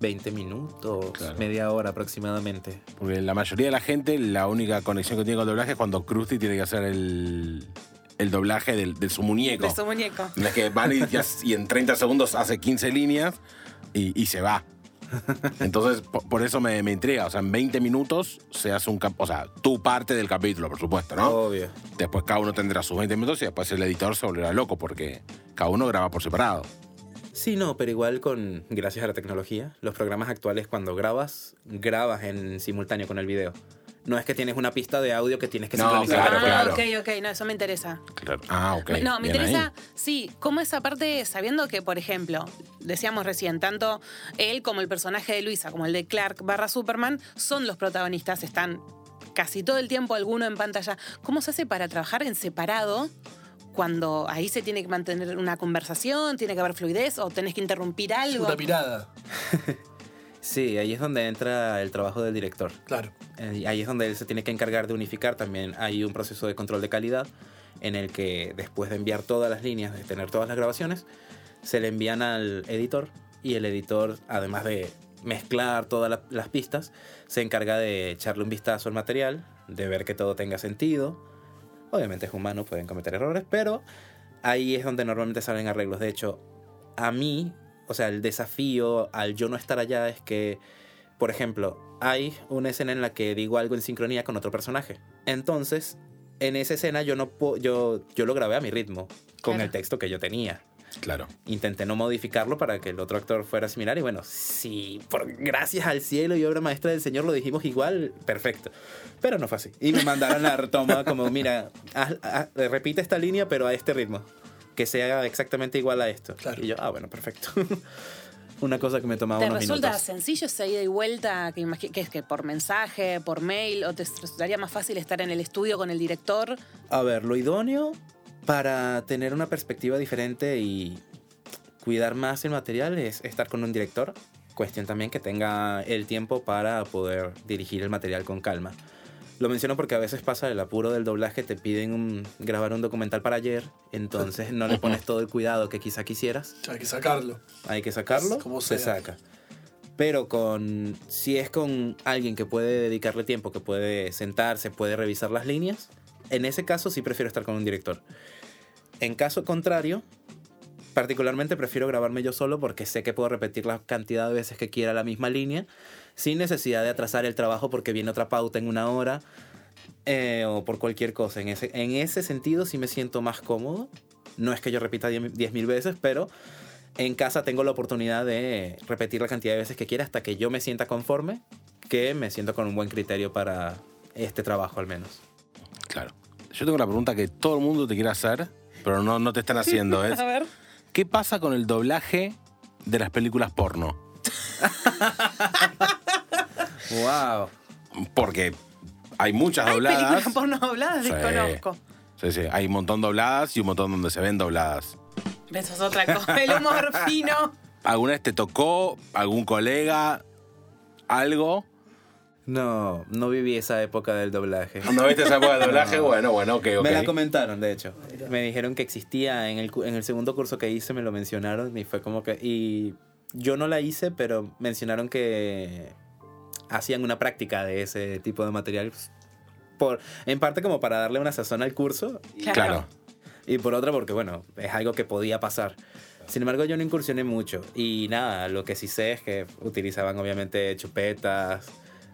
20 minutos, Claro. media hora aproximadamente. Porque la mayoría de la gente, la única conexión que tiene con el doblaje es cuando Krusty tiene que hacer el, el doblaje del- de su muñeco. De su muñeco. Es que van y, en 30 segundos hace 15 líneas y, y se va. Entonces, po- por, eso me, me intriga. O sea, en 20 minutos se hace un... cap- O sea, tu parte del capítulo, por supuesto, ¿no? Obvio. Después cada uno tendrá sus 20 minutos y después el editor se volverá loco porque cada uno graba por separado. Sí, no, pero igual con, gracias a la tecnología, los programas actuales cuando grabas, grabas en simultáneo con el video. No es que tienes una pista de audio que tienes que No, sincronizar. Claro, ah, claro. ok, ok, no, eso me interesa. Claro. Ah, ok. no, me bien interesa, ahí. sí, cómo esa parte, sabiendo que, por ejemplo, decíamos recién, tanto él como el personaje de Luisa, como el de Clark barra Superman, son los protagonistas, están casi todo el tiempo alguno en pantalla. ¿Cómo se hace para trabajar en separado? Cuando ahí se tiene que mantener una conversación, tiene que haber fluidez o tenés que interrumpir algo. una mirada, Sí, ahí es donde entra el trabajo del director. claro. Eh, Ahí es donde él se tiene que encargar de unificar también. Hay un proceso de control de calidad en el que después de enviar todas las líneas, de tener todas las grabaciones, se le envían al editor y el editor, además de mezclar todas la- las pistas, se encarga de echarle un vistazo al material, de ver que todo tenga sentido. Obviamente es humano, pueden cometer errores, pero ahí es donde normalmente salen arreglos. De hecho, a mí, o sea, el desafío al yo no estar allá es que, por ejemplo, hay una escena en la que digo algo en sincronía con otro personaje. Entonces, en esa escena yo no puedo, yo, yo lo grabé a mi ritmo, con Claro. el texto que yo tenía. Claro. Intenté no modificarlo para que el otro actor fuera similar y bueno, sí, por gracias al cielo y obra maestra del Señor lo dijimos igual, perfecto. Pero no fue así. Y me mandaron la retoma como, mira, haz- haz- repite esta línea pero a este ritmo, que sea exactamente igual a esto. Claro. Y yo, ah, bueno, perfecto. Una cosa que me tomaba ¿Te unos resulta minutos. sencillo esa ida y vuelta? Que, que es que por mensaje, por mail, o te resultaría más fácil estar en el estudio con el director? A ver, lo idóneo para tener una perspectiva diferente y cuidar más el material es estar con un director. Cuestión también que tenga el tiempo para poder dirigir el material con calma. Lo menciono porque a veces pasa el apuro del doblaje, te piden un- grabar un documental para ayer, entonces no le pones todo el cuidado que quizá quisieras. Hay que sacarlo. Hay que sacarlo, Como se saca. Pero con si es con alguien que puede dedicarle tiempo, que puede sentarse, puede revisar las líneas, en ese caso sí prefiero estar con un director. En caso contrario, particularmente prefiero grabarme yo solo porque sé que puedo repetir la cantidad de veces que quiera la misma línea sin necesidad de atrasar el trabajo porque viene otra pauta en una hora eh, o por cualquier cosa. En ese, en ese sentido sí me siento más cómodo. No es que yo repita 10.000 veces, pero en casa tengo la oportunidad de repetir la cantidad de veces que quiera hasta que yo me sienta conforme, que me siento con un buen criterio para este trabajo al menos. Claro. Yo tengo una pregunta que todo el mundo te quiere hacer, pero no, no te están haciendo. A ver. ¿Qué pasa con el doblaje de las películas porno? ¡Wow! Porque hay muchas ¿Hay dobladas. películas porno dobladas? Sí. Desconozco. Sí, sí. Hay un montón dobladas y un montón donde se ven dobladas. Eso es otra cosa. El humor fino. ¿Alguna vez te tocó algún colega algo? No, no viví esa época del doblaje. ¿No viste esa época de doblaje? Bueno, bueno, ok, ok. Me la comentaron, de hecho. Me dijeron que existía en el, en el segundo curso que hice, me lo mencionaron y fue como que... Y yo no la hice, pero mencionaron que hacían una práctica de ese tipo de material. Por, en parte como para darle una sazón al curso Claro. Claro. y por otra porque, bueno, es algo que podía pasar. Sin embargo, yo no incursioné mucho. Y nada, lo que sí sé es que utilizaban obviamente chupetas,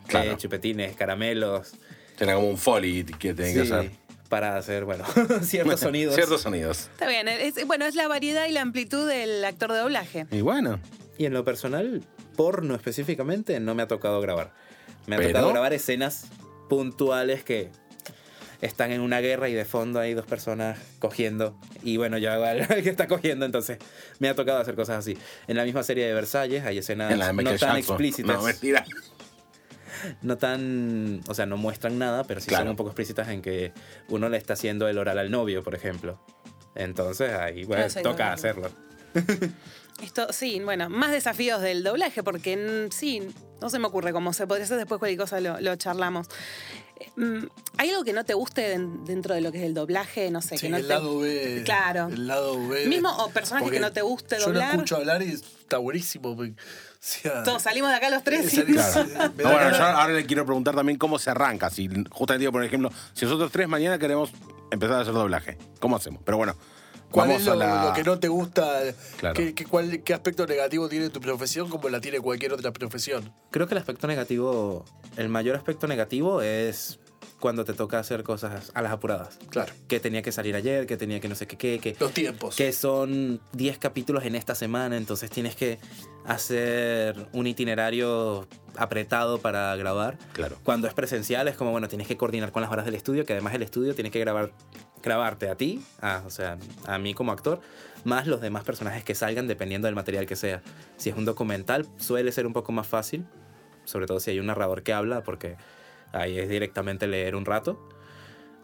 Claro. eh, chupetines, caramelos. Tiene como un foley que tienen que sí, hacer. para hacer, bueno, ciertos sonidos. Ciertos sonidos. Está bien, es, bueno, es la variedad y la amplitud del actor de doblaje. Y bueno. Y en lo personal, porno específicamente, no me ha tocado grabar. Me ha ¿Pero? tocado grabar escenas puntuales que están en una guerra y de fondo hay dos personas cogiendo. Y bueno, yo hago al que está cogiendo, entonces me ha tocado hacer cosas así. En la misma serie de Versalles hay escenas no tan explícitas. No, mentira. no tan, o sea, no muestran nada, pero sí Claro. son un poco explícitas en que uno le está haciendo el oral al novio, por ejemplo. Entonces ahí, bueno, toca no, hacerlo. Esto, sí, bueno, más desafíos del doblaje, porque sí, no se me ocurre cómo se podría hacer después cualquier cosa lo, lo charlamos. Eh, mm, ¿Hay algo que no te guste den- dentro de lo que es el doblaje? No sé, Sí, que no el te... lado B. Claro. El lado B. Mismo o personaje Porque que no te guste Yo doblar. lo escucho hablar y está buenísimo. porque, o sea, Todos salimos de acá los tres y... Salir- Claro. me No, da bueno, ganas- yo ahora le quiero preguntar también cómo se arranca. Si justamente digo, por ejemplo, si nosotros tres mañana queremos empezar a hacer doblaje, ¿cómo hacemos? Pero bueno, ¿Cuál vamos es lo, a la. lo que no te gusta? Claro. ¿Qué, qué, cuál- qué aspecto negativo tiene tu profesión como la tiene cualquier otra profesión? Creo que el aspecto negativo, el mayor aspecto negativo es cuando te toca hacer cosas a las apuradas. Claro. Que tenía que salir ayer, que tenía que no sé qué, qué, que, Los tiempos. que son 10 capítulos en esta semana, entonces tienes que hacer un itinerario apretado para grabar. Claro. Cuando es presencial es como, bueno, tienes que coordinar con las horas del estudio, que además el estudio tiene que grabar, grabarte a ti, a, o sea, a mí como actor, más los demás personajes que salgan dependiendo del material que sea. Si es un documental, suele ser un poco más fácil, sobre todo si hay un narrador que habla, porque ahí es directamente leer un rato.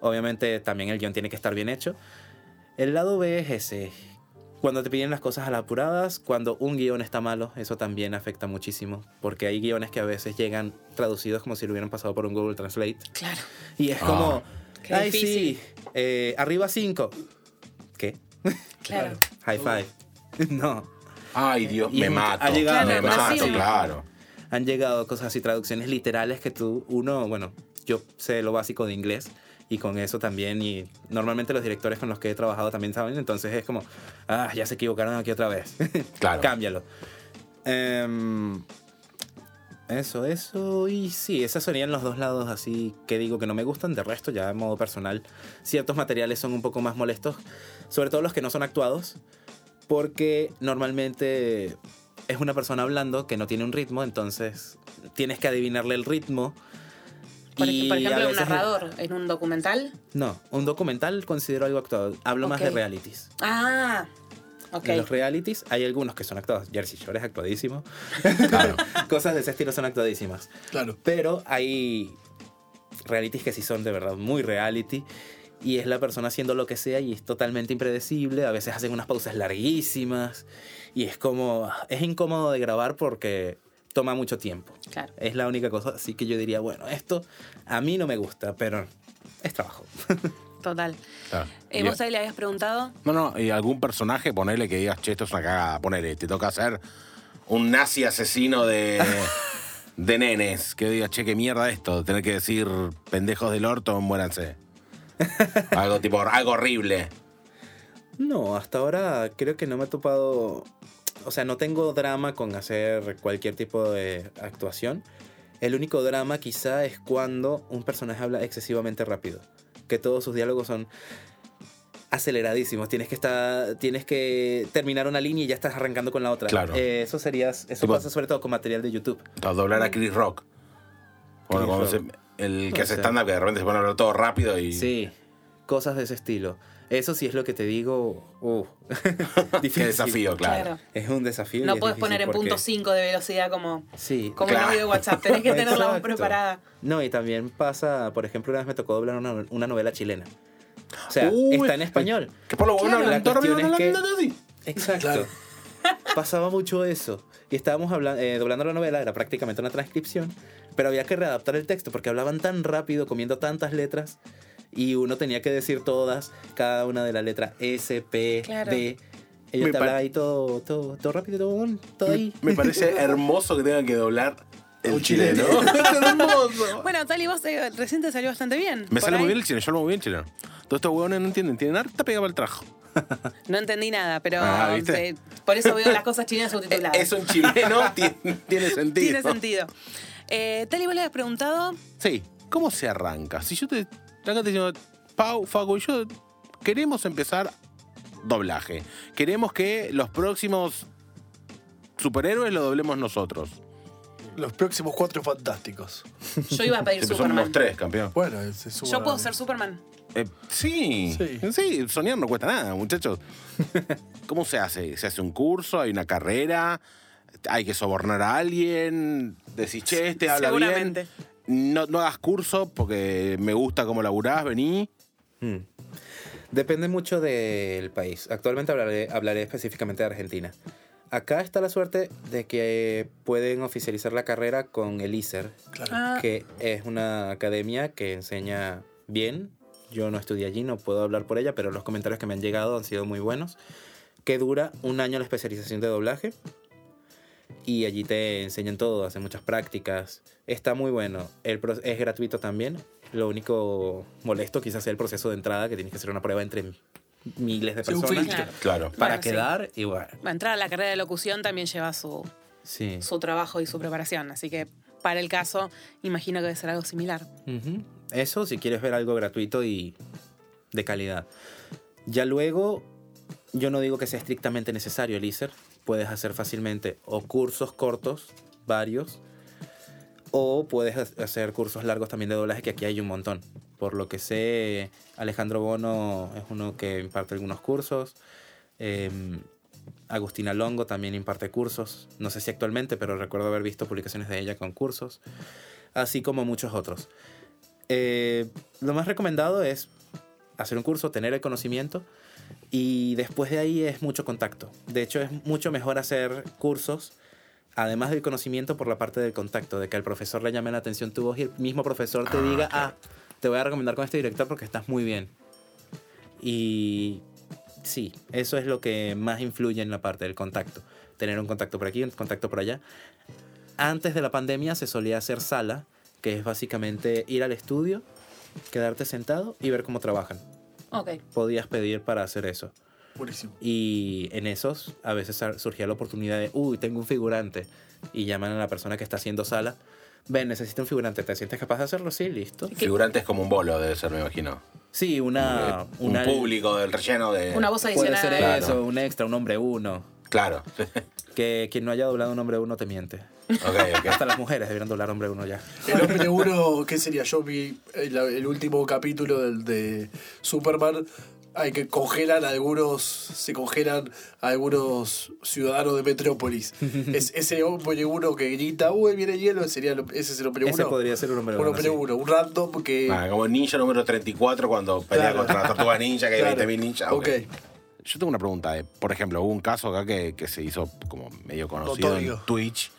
Obviamente también el guion tiene que estar bien hecho. El lado B es ese. Cuando te piden las cosas a las apuradas, cuando un guion está malo, eso también afecta muchísimo. Porque hay guiones que a veces llegan traducidos como si lo hubieran pasado por un Google Translate. Claro. Y es como, Qué ay difícil. sí, eh, arriba 5. ¿Qué? Claro. High five. no. Ay, Dios, Y me mato. ha llegado- me Claro, mato, sí. claro. Han llegado cosas así, traducciones literales que tú, uno, bueno, yo sé lo básico de inglés y con eso también, y normalmente los directores con los que he trabajado también saben, entonces es como, ah, ya se equivocaron aquí otra vez. Claro. Cámbialo. Em, eso, eso, y sí, esos serían los dos lados así que digo que no me gustan. De resto, ya de modo personal, ciertos materiales son un poco más molestos, sobre todo los que no son actuados, porque normalmente es una persona hablando que no tiene un ritmo, entonces tienes que adivinarle el ritmo. Por, y por ejemplo, un narrador en un documental. No, un documental considero algo actuado. Hablo más de realities. Ah, ok. En los realities hay algunos que son actuados. Jersey Shore es actuadísimo. Claro. Cosas de ese estilo son actuadísimas. Claro. Pero hay realities que sí son de verdad muy reality. Y es la persona haciendo lo que sea y es totalmente impredecible. A veces hacen unas pausas larguísimas. Y es como. Es incómodo de grabar porque toma mucho tiempo. Claro. Es la única cosa. Así que yo diría, bueno, esto a mí no me gusta, pero es trabajo. Total. Claro. Eh, Y- ¿Vos ahí le habías preguntado? No, no, y algún personaje, ponele que digas, che, esto es una cagada. Ponele, te toca hacer un nazi asesino de, de nenes. Que digas, che, qué mierda esto. Tener que decir pendejos del orto, muéranse. algo tipo, algo horrible. No, hasta ahora creo que no me he topado. O sea, no tengo drama con hacer cualquier tipo de actuación. El único drama quizá es cuando un personaje habla excesivamente rápido. Que todos sus diálogos son aceleradísimos. Tienes que estar, tienes que terminar una línea y ya estás arrancando con la otra. Claro. Eh, eso sería, eso Tipo- pasa sobre todo con material de YouTube. Para doblar a Chris Rock. Bueno, Chris Rock. se- el que hace stand-up, que de repente se pone a hablar todo rápido y. Sí, cosas de ese estilo. Eso sí es lo que te digo. Uh, Qué difícil. desafío, claro. Es un desafío. No es puedes poner en punto 5 de velocidad como, Sí. como Claro. un audio de WhatsApp. Tenés que tener la voz Exacto. preparada. No, y también pasa, por ejemplo, una vez me tocó doblar una, una novela chilena. O sea, Uy, está en español. Que por lo bueno Claro. La cuestión es así. Exacto. Claro. Pasaba mucho eso. Y estábamos hablando, doblando la novela, era prácticamente una transcripción, pero había que readaptar el texto porque hablaban tan rápido, comiendo tantas letras, y uno tenía que decir todas, cada una de las letras S, P, Claro. D. Ellos Me te hablaban ahí todo, todo, todo rápido, todo, todo ahí. Me parece hermoso que tengan que doblar El chileno. Bueno, Tali, vos eh, recién te salió bastante bien. Me sale muy bien el chileno, yo hablo muy bien el chileno. Todos estos huevones no entienden, tienen harta pega para el trabajo. No entendí nada, pero Ah, ¿viste? eh, por eso veo las cosas chilenas subtituladas. Es un chileno, tiene, tiene sentido. Tiene sentido. Eh, Tali, vos le habías preguntado. Sí, ¿cómo se arranca? Si yo te. Acá te digo, Pau, Facu y yo queremos empezar doblaje. Queremos que los próximos superhéroes lo doblemos nosotros. Los próximos cuatro fantásticos. Yo iba a pedir Siempre somos Superman. tres, campeón. Bueno, se suma- Yo puedo ser Superman. Eh, sí, Sí. sí, soñar no cuesta nada, muchachos. ¿Cómo se hace? ¿Se hace un curso? ¿Hay una carrera? ¿Hay que sobornar a alguien? ¿Decís, che, este habla Seguramente. No, no hagas curso porque me gusta cómo laburás, vení. Hmm. Depende mucho del país. Actualmente hablaré, hablaré específicamente de Argentina. Acá está la suerte de que pueden oficializar la carrera con el ISER, Claro. Ah, que es una academia que enseña bien. Yo no estudié allí, no puedo hablar por ella, pero los comentarios que me han llegado han sido muy buenos. Que dura un año la especialización de doblaje. Y allí te enseñan todo, hacen muchas prácticas. Está muy bueno. El pro- es gratuito también. Lo único molesto quizás sea el proceso de entrada, que tienes que hacer una prueba entre miles de Sí, un personas filtro. Claro. Claro. para Bueno, sí. quedar y bueno. Va a entrar a la carrera de locución también lleva su, Sí. su trabajo y su preparación. Así que para el caso, imagino que debe ser algo similar. Eso si quieres ver algo gratuito y de calidad. Ya luego, yo no digo que sea estrictamente necesario el ISER. Puedes hacer fácilmente o cursos cortos, varios, o puedes ha- hacer cursos largos también de doblaje, que aquí hay un montón. Por lo que sé, Alejandro Bono es uno que imparte algunos cursos. em, Agustina Longo también imparte cursos. No sé si actualmente, pero recuerdo haber visto publicaciones de ella con cursos. Así como muchos otros. Eh, lo más recomendado es hacer un curso, tener el conocimiento y después de ahí es mucho contacto. De hecho, es mucho mejor hacer cursos, además del conocimiento, por la parte del contacto, de que al profesor le llame la atención tu voz y el mismo profesor te Ah, diga, ah, te voy a recomendar con este director porque estás muy bien. Y sí, eso es lo que más influye en la parte del contacto. Tener un contacto por aquí, un contacto por allá. Antes de la pandemia se solía hacer sala, que es básicamente ir al estudio, quedarte sentado y ver cómo trabajan. Podías pedir para hacer eso. Buenísimo. Y en esos a veces sur- surgía la oportunidad de, uy, tengo un figurante. Y llaman a la persona que está haciendo sala. Ven, necesito un figurante. ¿Te sientes capaz de hacerlo? Sí, listo. Figurante es como un bolo, debe ser, me imagino. Sí, una... Eh, un público del relleno de. Una voz Puede adicional. ser Claro. eso, un extra, un hombre uno. Claro. Que quien no haya doblado un hombre uno te miente. ok, ok. Hasta las mujeres deberían doblar hombre uno ya. El hombre uno, ¿qué sería? Yo vi el, el último capítulo del, de Superman. Hay que congelan algunos, se congelan algunos ciudadanos de Metrópolis. es ese hombre uno que grita, uy, viene hielo, sería lo- ese es el hombre Ese uno. podría ser un hombre Un uno, hombre sí. uno, un random que. Ah, como ninja número 34 cuando pelea Claro. contra la tortuga ninja, que hay Claro. 20.000 ninjas. Ok. Yo tengo una pregunta. De, por ejemplo, hubo un caso acá que, que se hizo como medio conocido en. Twitch,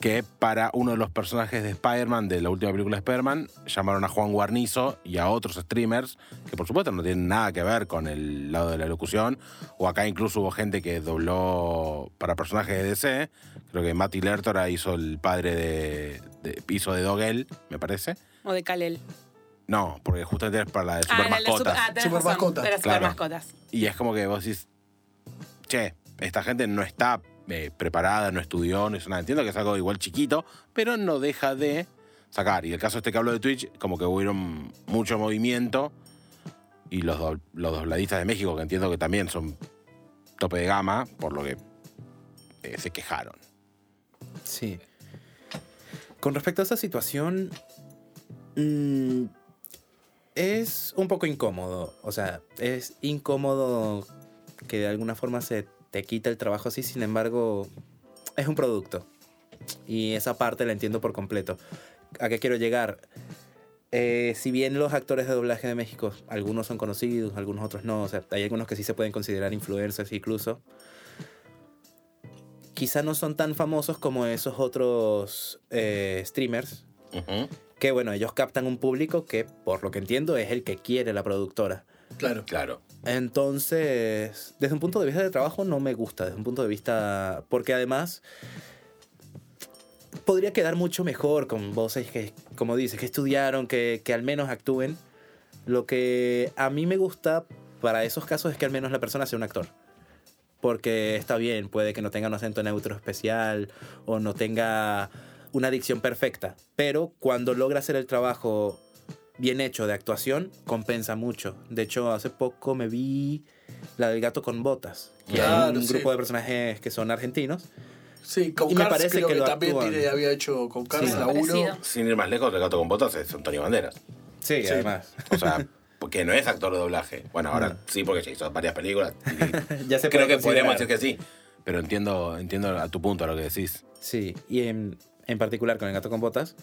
que para uno de los personajes de Spider-Man, de la última película de Spider-Man, llamaron a Juan Guarnizo y a otros streamers, que por supuesto no tienen nada que ver con el lado de la locución, o acá incluso hubo gente que dobló para personajes de DC, creo que Matty Lertora hizo el padre de, de hizo de Dogel, me parece. O de Kalel. No, porque justamente es para la de Super Ah, de Mascotas. super, ah, Super mascotas. Claro. super mascotas. Y es como que vos decís, che, esta gente no está eh, preparada, no estudió, no hizo nada. Entiendo que es algo igual chiquito, pero no deja de sacar. Y el caso este que hablo de Twitch, como que hubo mucho movimiento. Y los, do- los dobladistas de México, que entiendo que también son tope de gama, por lo que eh, se quejaron. Sí. Con respecto a esa situación, mm, es un poco incómodo. O sea, es incómodo que de alguna forma se te quita el trabajo así, sin embargo, es un producto. Y esa parte la entiendo por completo. ¿A qué quiero llegar? Eh, si bien los actores de doblaje de México, algunos son conocidos, algunos otros no, o sea, hay algunos que sí se pueden considerar influencers incluso, quizá no son tan famosos como esos otros eh, streamers. Que bueno, ellos captan un público que, por lo que entiendo, es el que quiere la productora. Claro. Claro. Entonces, desde un punto de vista de trabajo no me gusta, desde un punto de vista... Porque además, podría quedar mucho mejor con voces que, como dices, que estudiaron, que, que al menos actúen. Lo que a mí me gusta para esos casos es que al menos la persona sea un actor. Porque está bien, puede que no tenga un acento neutro especial o no tenga una dicción perfecta. Pero cuando logra hacer el trabajo bien hecho de actuación, compensa mucho. De hecho, hace poco me vi la del gato con botas. Que Claro, hay un sí. grupo de personajes que son argentinos. Sí, con Y me parece creo que que, lo también actúan. tiene- había hecho con Cars Sí. la 1. Parecido. Sin ir más lejos, el gato con botas es Antonio Banderas. Sí, Sí. además. O sea, porque no es actor de doblaje. Bueno, ahora sí, porque ya hizo varias películas. Ya se creo que podríamos decir que sí. Pero entiendo, entiendo a tu punto, a lo que decís. Sí, y en, en particular con El gato con botas,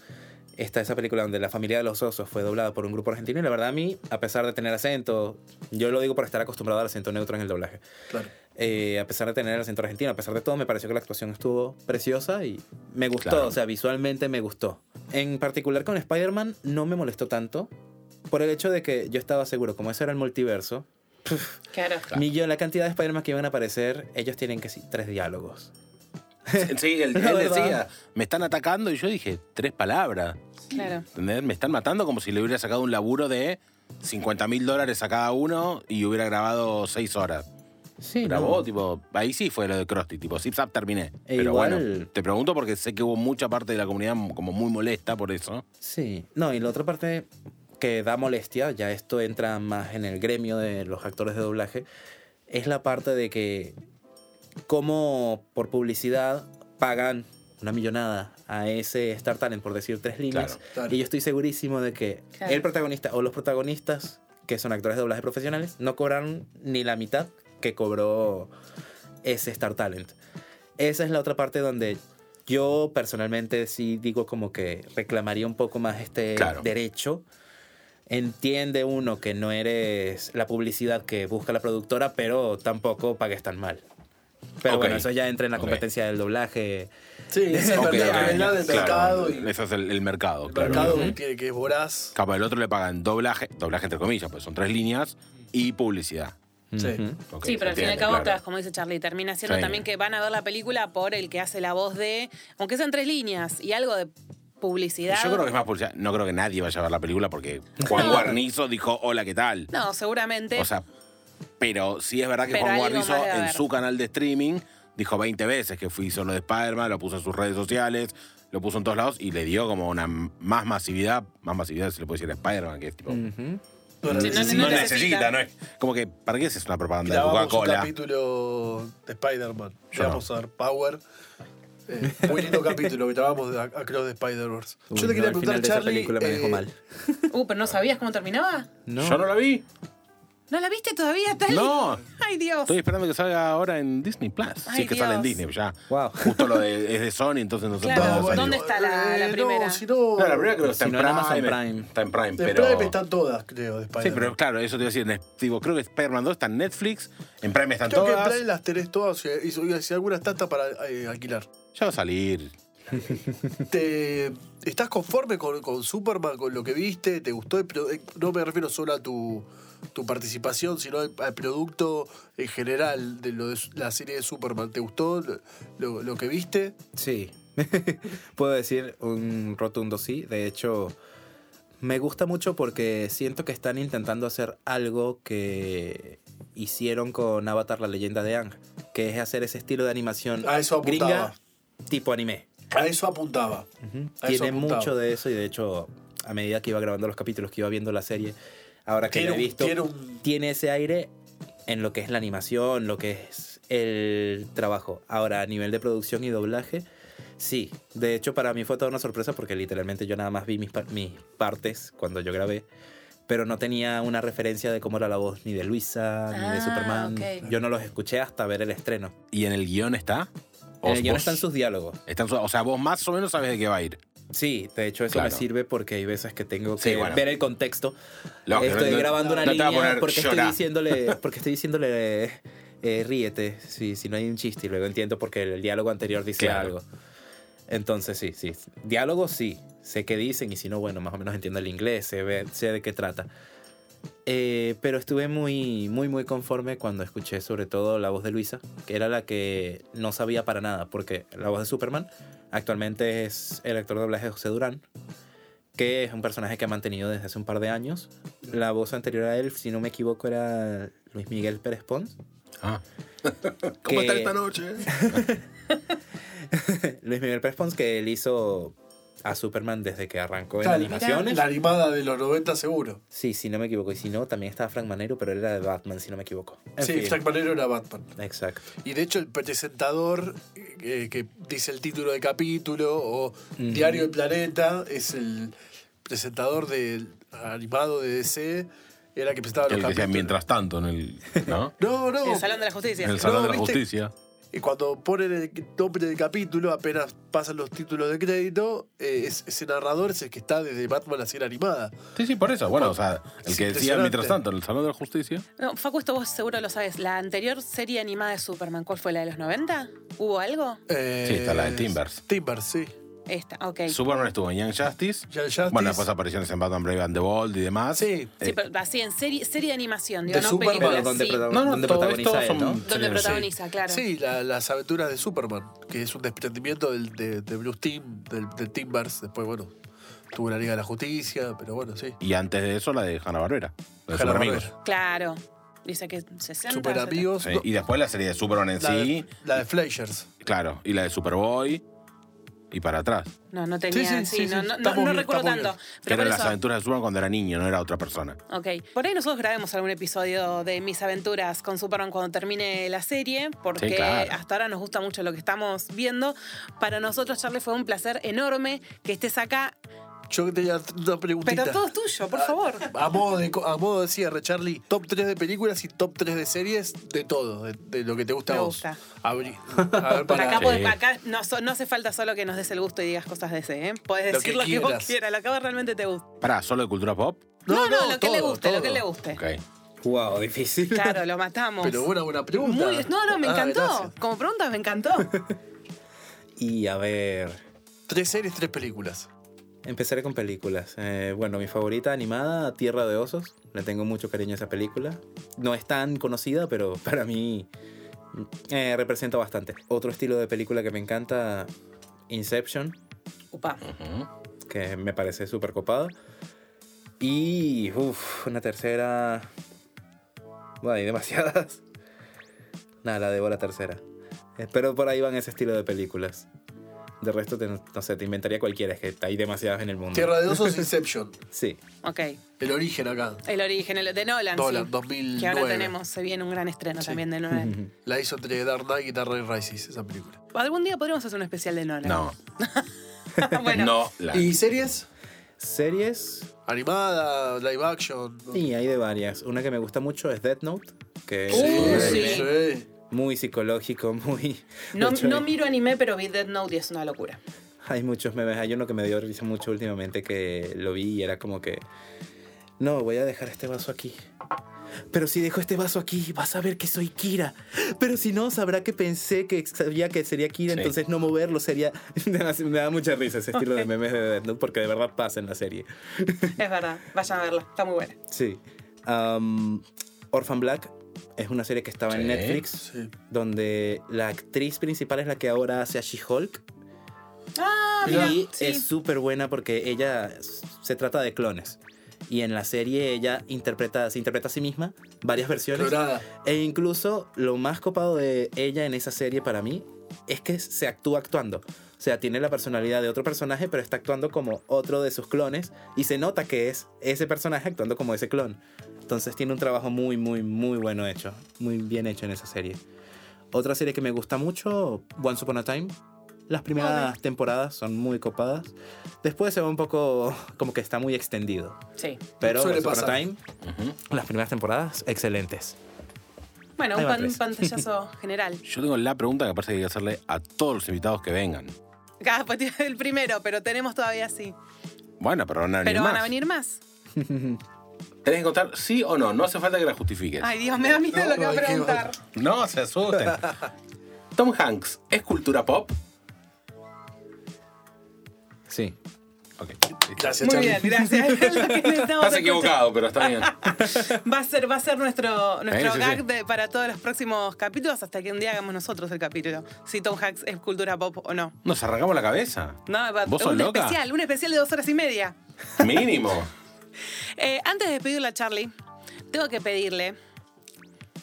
está esa película donde la familia de los osos fue doblada por un grupo argentino y la verdad a mí, a pesar de tener acento, yo lo digo por estar acostumbrado al acento neutro en el doblaje, Claro. eh, a pesar de tener el acento argentino, a pesar de todo, me pareció que la actuación estuvo preciosa y me gustó, Claro. o sea, visualmente me gustó. En particular con Spider-Man no me molestó tanto por el hecho de que yo estaba seguro, como ese era el multiverso, Claro. yo la cantidad de Spider-Man que iban a aparecer, ellos tienen que sí, tres diálogos. Sí, él, él decía, me están atacando y yo dije, tres palabras. Claro. ¿Entendés? Me están matando como si le hubiera sacado un laburo de 50 mil dólares a cada uno y hubiera grabado seis horas. Sí, Grabó, tipo, ahí sí fue lo de Krusty, tipo, zip zap terminé. E Pero igual- bueno, te pregunto porque sé que hubo mucha parte de la comunidad como muy molesta por eso. Sí, no, y la otra parte que da molestia, ya esto entra más en el gremio de los actores de doblaje, es la parte de que como por publicidad pagan una millonada a ese Star Talent por decir tres líneas. Claro, claro. Y yo estoy segurísimo de que Claro. el protagonista o los protagonistas, que son actores de doblaje profesionales, no cobraron ni la mitad que cobró ese Star Talent. Esa es la otra parte donde yo personalmente sí digo como que reclamaría un poco más este Claro. derecho. Entiende uno que no eres la publicidad que busca la productora, pero tampoco pagues tan mal. Pero bueno, eso ya entra en la competencia del doblaje. Sí, es ok, realidad del claro, mercado. Y Eso es el, el mercado, el claro. mercado que tiene que es voraz. Capaz el otro le pagan doblaje, doblaje entre comillas, pues son tres líneas, y publicidad. Sí. Sí, pero al fin y al cabo, claro. claro, como dice Charlie, termina siendo Sí. también que van a ver la película por el que hace la voz de, aunque sean tres líneas y algo de publicidad. Yo creo que es más publicidad. No creo que nadie vaya a ver la película porque Juan No. Guarnizo dijo, hola, ¿qué tal? No, seguramente. O sea, pero sí es verdad que Pero Juan algo Guarnizo más debe en haber. su canal de streaming dijo 20 veces que fui hizo lo de Spider-Man, lo puso en sus redes sociales, lo puso en todos lados y le dio como una más masividad, más masividad se le puede decir a Spider-Man, que es tipo... Ujú. No, Sí, no no necesita. necesita, no es. Como que, ¿para qué haces una propaganda de Grabamos un Coca-Cola? capítulo de Spider-Man. Yo Vamos a ver Power. Eh, muy lindo capítulo que grabamos de Across the Spider-Verse. Uy, Yo te quería no, al preguntar, final de esa Charlie. película me dejó eh, mal. Uh, pero no sabías cómo terminaba. No. Yo no la vi. ¿No la viste todavía, Tali? No. Ay, Dios. Estoy esperando que salga ahora en Disney Plus. Ay, si es que sale en Dios. Disney, ya. Wow. Justo lo de, es de Sony, entonces nosotros Claro, salir. ¿dónde está la- la eh, primera? No, si no. No, la primera creo que está Si en no, en Prime. Amazon Prime. Está en Prime, pero. Prime están todas, creo, de Sí, Spider-Man. pero claro, eso te iba a decir. Digo, creo que Spider-Man 2 está en Netflix, en Prime están Creo que en todas. Prime las tenés todas y, si alguna está hasta para eh, alquilar. Ya va a salir. ¿Te, ¿Estás conforme con, con Superman, con lo que viste? ¿Te gustó? eh, No me refiero solo a tu, tu participación, sino al, al producto en general de, lo de la serie de Superman. ¿Te gustó lo, que viste? Sí. Puedo decir un rotundo sí. De hecho, me gusta mucho porque siento que están intentando hacer algo que hicieron con Avatar, la leyenda de Ang, que es hacer ese estilo de animación A eso gringa tipo anime. A eso apuntaba. A eso Tiene apuntaba. mucho de eso y de hecho, a medida que iba grabando los capítulos, que iba viendo la serie, ahora que la he visto, tiene un- tiene ese aire en lo que es la animación, lo que es el trabajo. Ahora, a nivel de producción y doblaje, sí. De hecho, para mí fue toda una sorpresa porque literalmente yo nada más vi mis, par- mis partes cuando yo grabé. Pero no tenía una referencia de cómo era la voz ni de Luisa, ni de Ah, Superman. ok. Yo no los escuché hasta ver el estreno. ¿Y en el guion está? En el ¿O guion están sus diálogos. están su- o sea, vos más o menos sabes de qué va a ir. Sí, de hecho eso Claro. me sirve porque hay veces que tengo que Sí, bueno. ver el contexto. Lógico, estoy no- grabando una no línea porque estoy diciéndole, porque estoy diciéndole eh, ríete si, si no hay un chiste y luego entiendo porque el diálogo anterior dice Claro. algo. Entonces sí, sí. Diálogos sí, sé qué dicen y si no, bueno, más o menos entiendo el inglés, sé, sé de qué trata. Eh, pero estuve muy, muy, muy conforme cuando escuché sobre todo la voz de Luisa, que era la que no sabía para nada, porque la voz de Superman actualmente es el actor de doblaje de José Durán, que es un personaje que ha mantenido desde hace un par de años. La voz anterior a él, si no me equivoco, era Luis Miguel Pérez Pons. Ah. Que- ¿Cómo está esta noche? Luis Miguel Pérez Pons, que él hizo a Superman desde que arrancó en animaciones. La animada de los 90 seguro. Sí, si no me equivoco. Y si no, también estaba Frank Manero, pero él era de Batman, si no me equivoco. En sí, fin. Frank Manero era Batman. Exacto. Y de hecho el presentador eh, que dice el título de capítulo o Diario del Planeta es el presentador del animado de DC, era que presentaba los El que decía capítulos. mientras tanto en el. ¿No? No, no. El Salón de la Justicia. En el Salón No, de la ¿viste? Justicia. Y cuando ponen el nombre del capítulo, apenas pasan los títulos de crédito, eh, es- ese narrador es el que está desde Batman a ser animada. Sí, sí, por eso. Bueno, o sea, el que decía mientras tanto en el Salón de la Justicia. No, Facu, esto vos seguro lo sabes. La anterior serie animada de Superman, ¿cuál fue la de los 90? ¿Hubo algo? Eh, Sí, está la de Timbers. Timbers, sí. Esta, ok. Superman estuvo en Young Justice. Young Justice. Bueno, después apariciones en Batman Brave and the Bold y demás. Sí. Sí, Eh, pero así en serie, serie de animación, digo, De no Superman, películas. donde sí. No, no, donde todo protagoniza esto él, son- ¿no? Donde protagoniza, claro. Sí, la- las aventuras de Superman, que es un desprendimiento del, de, de Blue Team, del, del Timbers. Después, bueno, tuvo la Liga de la Justicia, pero bueno, sí. Y antes de eso, la de Hanna Barbera. La de Super Amigos. Hanna-Barbera. Claro. Dice que 60. Super Amigos. Sí, no, Y después la serie de Superman en la, sí. de, la de Flashers. Claro. Y la de Superboy. Y para atrás. No, no tenía, Sí, sí, sí, sí, no, sí. no, no recuerdo tanto. Pero eran las aventuras de Superman cuando era niño, no era otra persona. ok. Por ahí nosotros grabemos algún episodio de mis aventuras con Superman cuando termine la serie, porque Sí, claro. hasta ahora nos gusta mucho lo que estamos viendo. Para nosotros, Charlie, fue un placer enorme que estés acá. Yo tenía una preguntita. Pero todo es tuyo, por favor. A modo, de, a modo de cierre, Charlie, top 3 de películas y top 3 de series de todo, de, de lo que te gusta Me a vos. gusta. Abrí- A ver, para, acá, Sí. podés- acá no, so- no hace falta solo que nos des el gusto y digas cosas de ese, ¿eh? Podés Lo decir que lo que vos quieras. lo que a vos realmente te guste. Pará, ¿solo de cultura pop? No, no, lo que le todo, guste, lo que le guste. Ok. Wow, difícil. Claro, lo matamos. Pero buena, buena pregunta. Muy- no, no, me Ah, encantó. Como pregunta, me encantó. Y a ver, Tres series, tres películas. Empezaré con películas. Eh, bueno, mi favorita animada, Tierra de Osos. Le tengo mucho cariño a esa película. No es tan conocida, pero para mí eh, representa bastante. Otro estilo de película que me encanta, Inception, Upa. que me parece súper copada. Y, uff, una tercera... Bueno, hay demasiadas. Nada, la debo la tercera. Eh, Pero por ahí van ese estilo de películas. De resto, te- no sé, te inventaría cualquiera, es que hay demasiadas en el mundo. Tierra de Osos, Inception. Sí. Ok. El origen acá. El origen el de Nolan. Nolan, sí. 2009. Que ahora tenemos, se viene un gran estreno Sí. también de Nolan. La hizo entre Dark Knight y Dark Knight Rises, esa película. Algún día podríamos hacer un especial de Nolan. No. bueno, No. La... ¿Y series? Series, Animada, live action. ¿no? sí, hay de varias. Una que me gusta mucho es Death Note, que es Uh, sí. Muy psicológico, muy... no, no miro anime, pero vi Dead Note y es una locura. Hay muchos memes. Hay uno que me dio risa mucho últimamente que lo vi y era como que. No, voy a dejar este vaso aquí. Pero si dejo este vaso aquí, vas a ver que soy Kira. Pero si no, sabrá que pensé que sabía que sería Kira, Sí. entonces no moverlo sería. me da mucha risa ese estilo de memes de Death Note porque de verdad pasa en la serie. Es verdad, vayan a verla, está muy buena. Sí. Um, Orphan Black es una serie que estaba en. Netflix, Sí. donde la actriz principal es la que ahora hace a She-Hulk. Ah, mira, Y sí. es súper buena porque ella se trata de clones. Y en la serie ella interpreta, se interpreta a sí misma varias versiones. E incluso lo más copado de ella en esa serie para mí es que se actúa actuando. O sea, tiene la personalidad de otro personaje, pero está actuando como otro de sus clones. Y se nota que es ese personaje actuando como ese clon. Entonces tiene un trabajo muy, muy, muy bueno hecho. Muy bien hecho en esa serie. Otra serie que me gusta mucho, Once Upon a Time. Las primeras temporadas son muy copadas. Después se va un poco como que está muy extendido. Sí. Pero Once Upon a. Time, las primeras temporadas, excelentes. Bueno, un pan- pantallazo general. Yo tengo la pregunta que parece que hay que hacerle a todos los invitados que vengan. Cada el primero, pero tenemos todavía sí. Bueno, pero van a venir Pero van a venir más. Tenés que contar sí o no. No hace falta que la justifiques. Ay, Dios, me da miedo No, lo que va a preguntar. No se asusten. Tom Hanks, ¿es cultura pop? Sí. Ok. Gracias, Muy Charlie. bien, gracias. Estás equivocado, pero está bien. Va a ser, va a ser nuestro, nuestro Sí, sí, gag sí. de- para todos los próximos capítulos hasta que un día hagamos nosotros el capítulo. Si Tom Hanks es cultura pop o no. Nos arrancamos la cabeza. No, va- ¿Vos sos un loca? especial, un especial de dos horas y media. Mínimo. Eh, antes de despedirle a Charlie, tengo que pedirle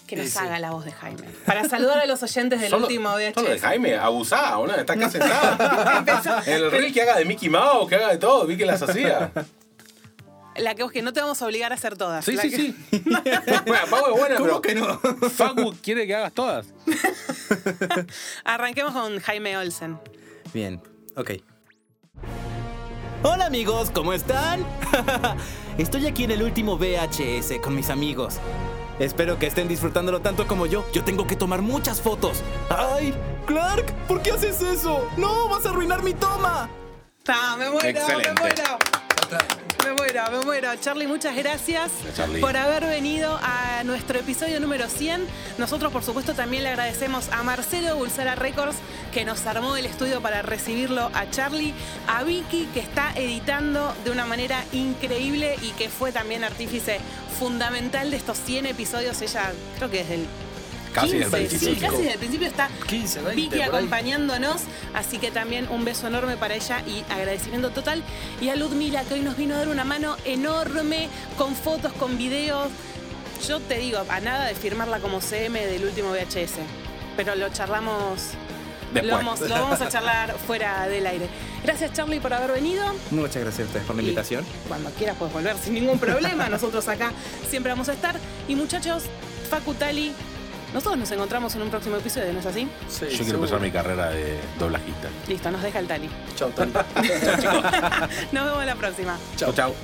que nos Sí, sí. haga la voz de Jaime. Para saludar a los oyentes del Solo- último VHS. Solo de Jaime, abusá, ¿no? Está acá sentada. En el reel que haga de Mickey Mouse, que haga de todo, vi que las hacía. La que vos que no te vamos a obligar a hacer todas. Sí, La sí, que- sí. bueno, Pau es buena, ¿Cómo pero que no? Facu quiere que hagas todas. Arranquemos con Jaime Olsen. Bien, ok. Hola amigos, ¿cómo están? Estoy aquí en el último VHS con mis amigos. Espero que estén disfrutándolo tanto como yo. Yo tengo que tomar muchas fotos. ¡Ay! Clark, ¿por qué haces eso? ¡No! ¡Vas a arruinar mi toma! Ah, me muero, Excelente. me muero. Me muero, me muero. Charlie, muchas gracias Charlie. por haber venido a nuestro episodio número 100. Nosotros, por supuesto, también le agradecemos a Marcelo Bulsara Records, que nos armó el estudio para recibirlo a Charlie, a Vicky, que está editando de una manera increíble y que fue también artífice fundamental de estos 100 episodios. Ella, creo que desde el Casi desde el 15, sí, principio. casi desde el principio está 15, 20, Vicky acompañándonos, así que también un beso enorme para ella y agradecimiento total. Y a Ludmila, que hoy nos vino a dar una mano enorme con fotos, con videos. Yo te digo, a nada de firmarla como CM del último VHS, pero lo charlamos. Lo vamos, lo vamos a charlar fuera del aire. Gracias Charlie por haber venido. Muchas gracias a ustedes por la Y invitación. Cuando quieras puedes volver sin ningún problema. Nosotros acá siempre vamos a estar. Y muchachos, Facutali, nosotros nos encontramos en un próximo episodio, ¿no es así? Sí, Yo quiero seguro. empezar mi carrera de doblajista. Listo, nos deja el Tali. Chao, Tali. Nos vemos la próxima. Chau, chau.